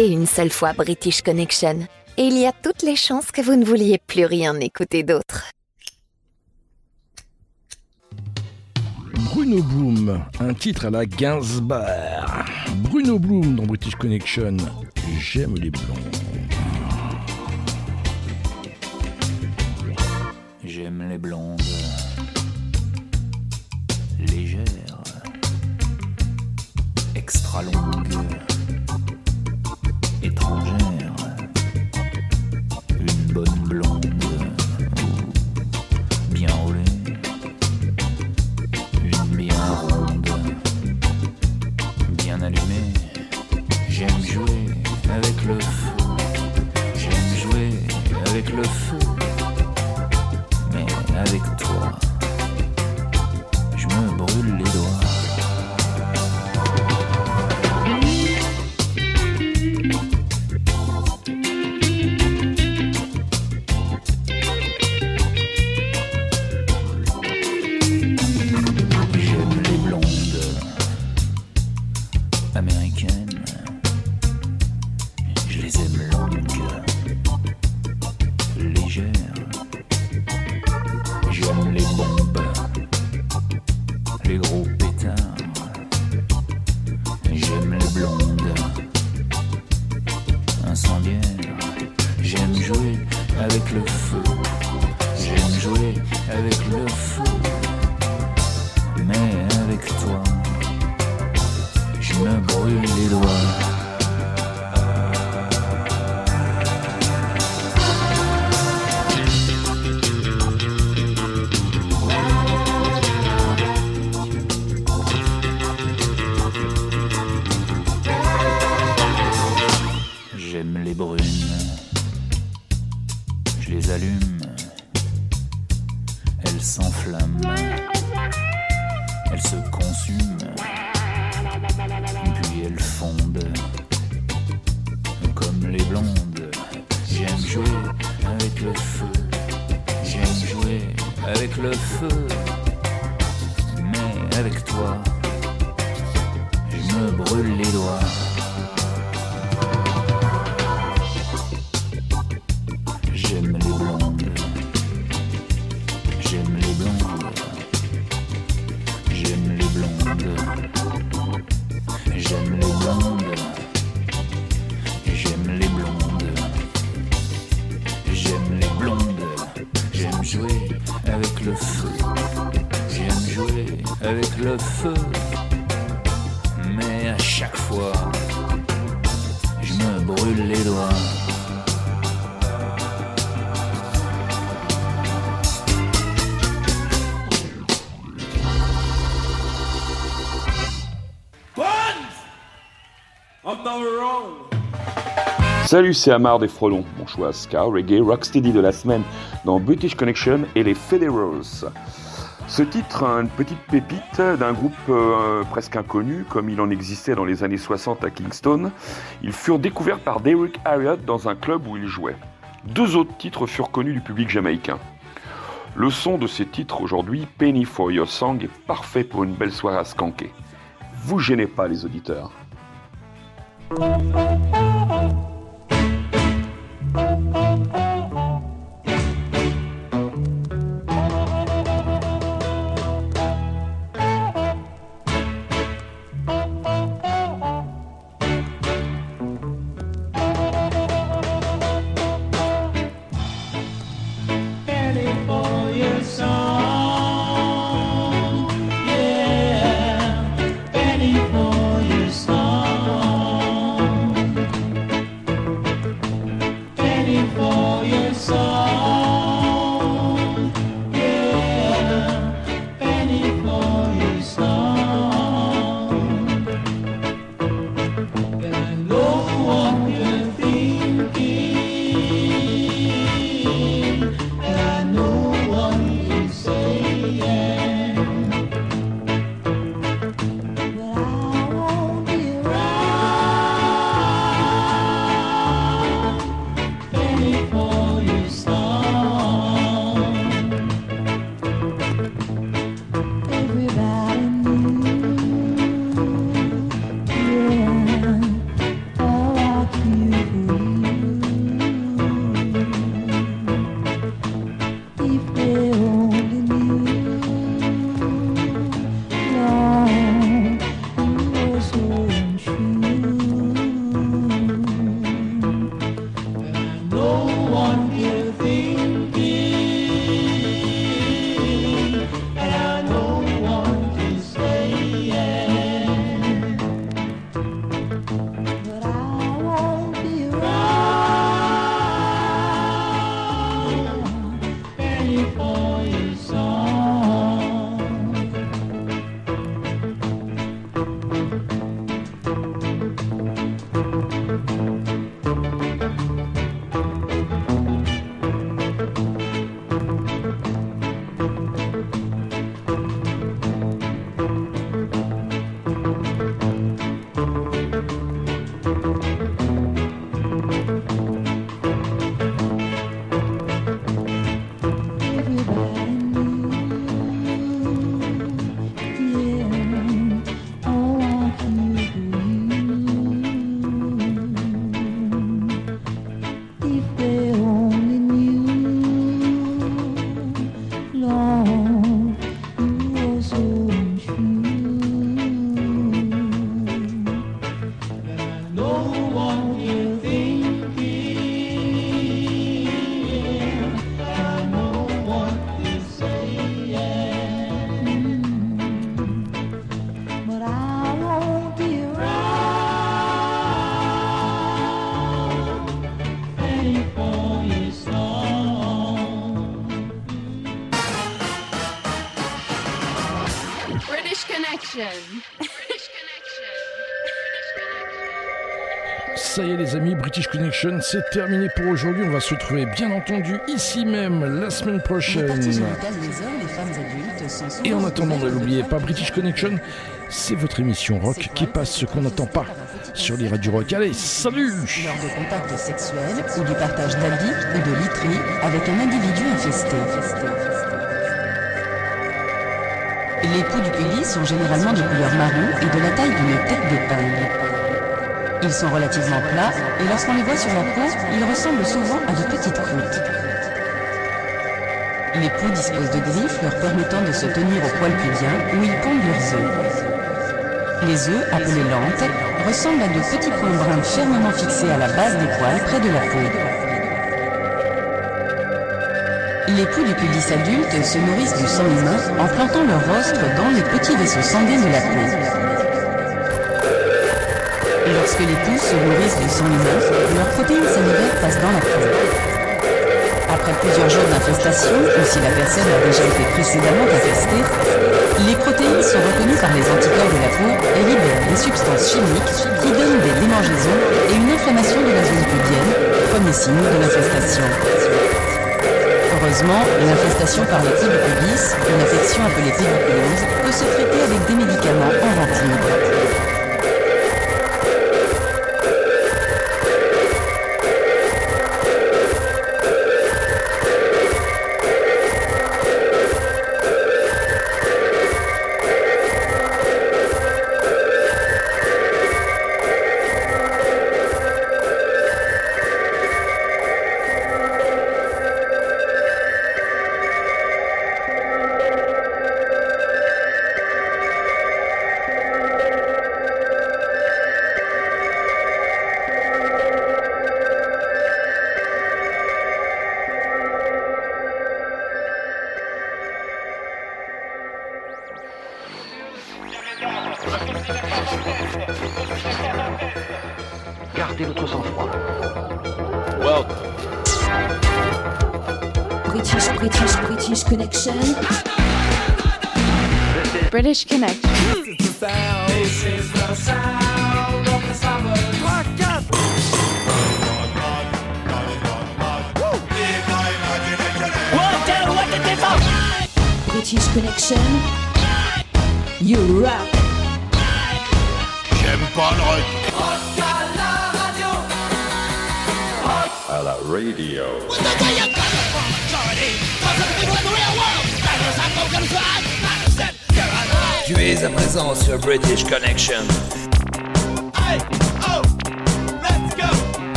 Une seule fois British Connection. Et il y a toutes les chances que vous ne vouliez plus rien écouter d'autre. Bruno Bloom, un titre à la Gainsbourg. Bruno Bloom dans British Connection. J'aime les blondes. J'aime les blondes, légères, extra longues, J'aime les blondes. J'aime les blondes. J'aime les blondes. J'aime jouer avec le feu. J'aime jouer avec le feu. Mais à chaque fois, je me brûle les doigts. Salut, c'est Amar des Frelons, mon choix ska, reggae, rocksteady de la semaine dans British Connection et les Federals. Ce titre, une petite pépite d'un groupe euh, presque inconnu, comme il en existait dans les années 60 à Kingston. Ils furent découverts par Derek Harriott dans un club où ils jouaient. Deux autres titres furent connus du public jamaïcain. Le son de ces titres aujourd'hui, Penny for Your Song, est parfait pour une belle soirée à skanker. Vous gênez pas les auditeurs. Thank you. British Connection, c'est terminé pour aujourd'hui. On va se retrouver bien entendu ici même la semaine prochaine. Et en attendant, ne l'oubliez pas, British Connection, c'est votre émission rock qui passe ce qu'on n'entend pas sur les radios rock. Allez, salut lors de contacts sexuels ou du partage d'habits ou de literie avec un individu infesté. Les poux du pélis sont généralement de couleur marron et de la taille d'une tête d'épingle. Ils sont relativement plats et lorsqu'on les voit sur la peau, ils ressemblent souvent à de petites croûtes. Les poux disposent de griffes leur permettant de se tenir au poil pubien où ils pondent leurs œufs. Les œufs, appelés lentes, ressemblent à de petits points bruns fermement fixés à la base des poils près de la peau. Les poux du pubis adulte se nourrissent du sang humain en plantant leur rostre dans les petits vaisseaux sanguins de la peau. Lorsque les poux se nourrissent du sang humain, leurs protéines salivaires passent dans la peau. Après plusieurs jours d'infestation, ou si la personne a déjà été précédemment infestée, les protéines sont reconnues par les anticorps de la peau et libèrent des substances chimiques qui donnent des démangeaisons et une inflammation de la zone pubienne, premier signe de l'infestation. Heureusement, l'infestation par les pubis, une affection appelée tuberculose, peut se traiter avec des médicaments en vente.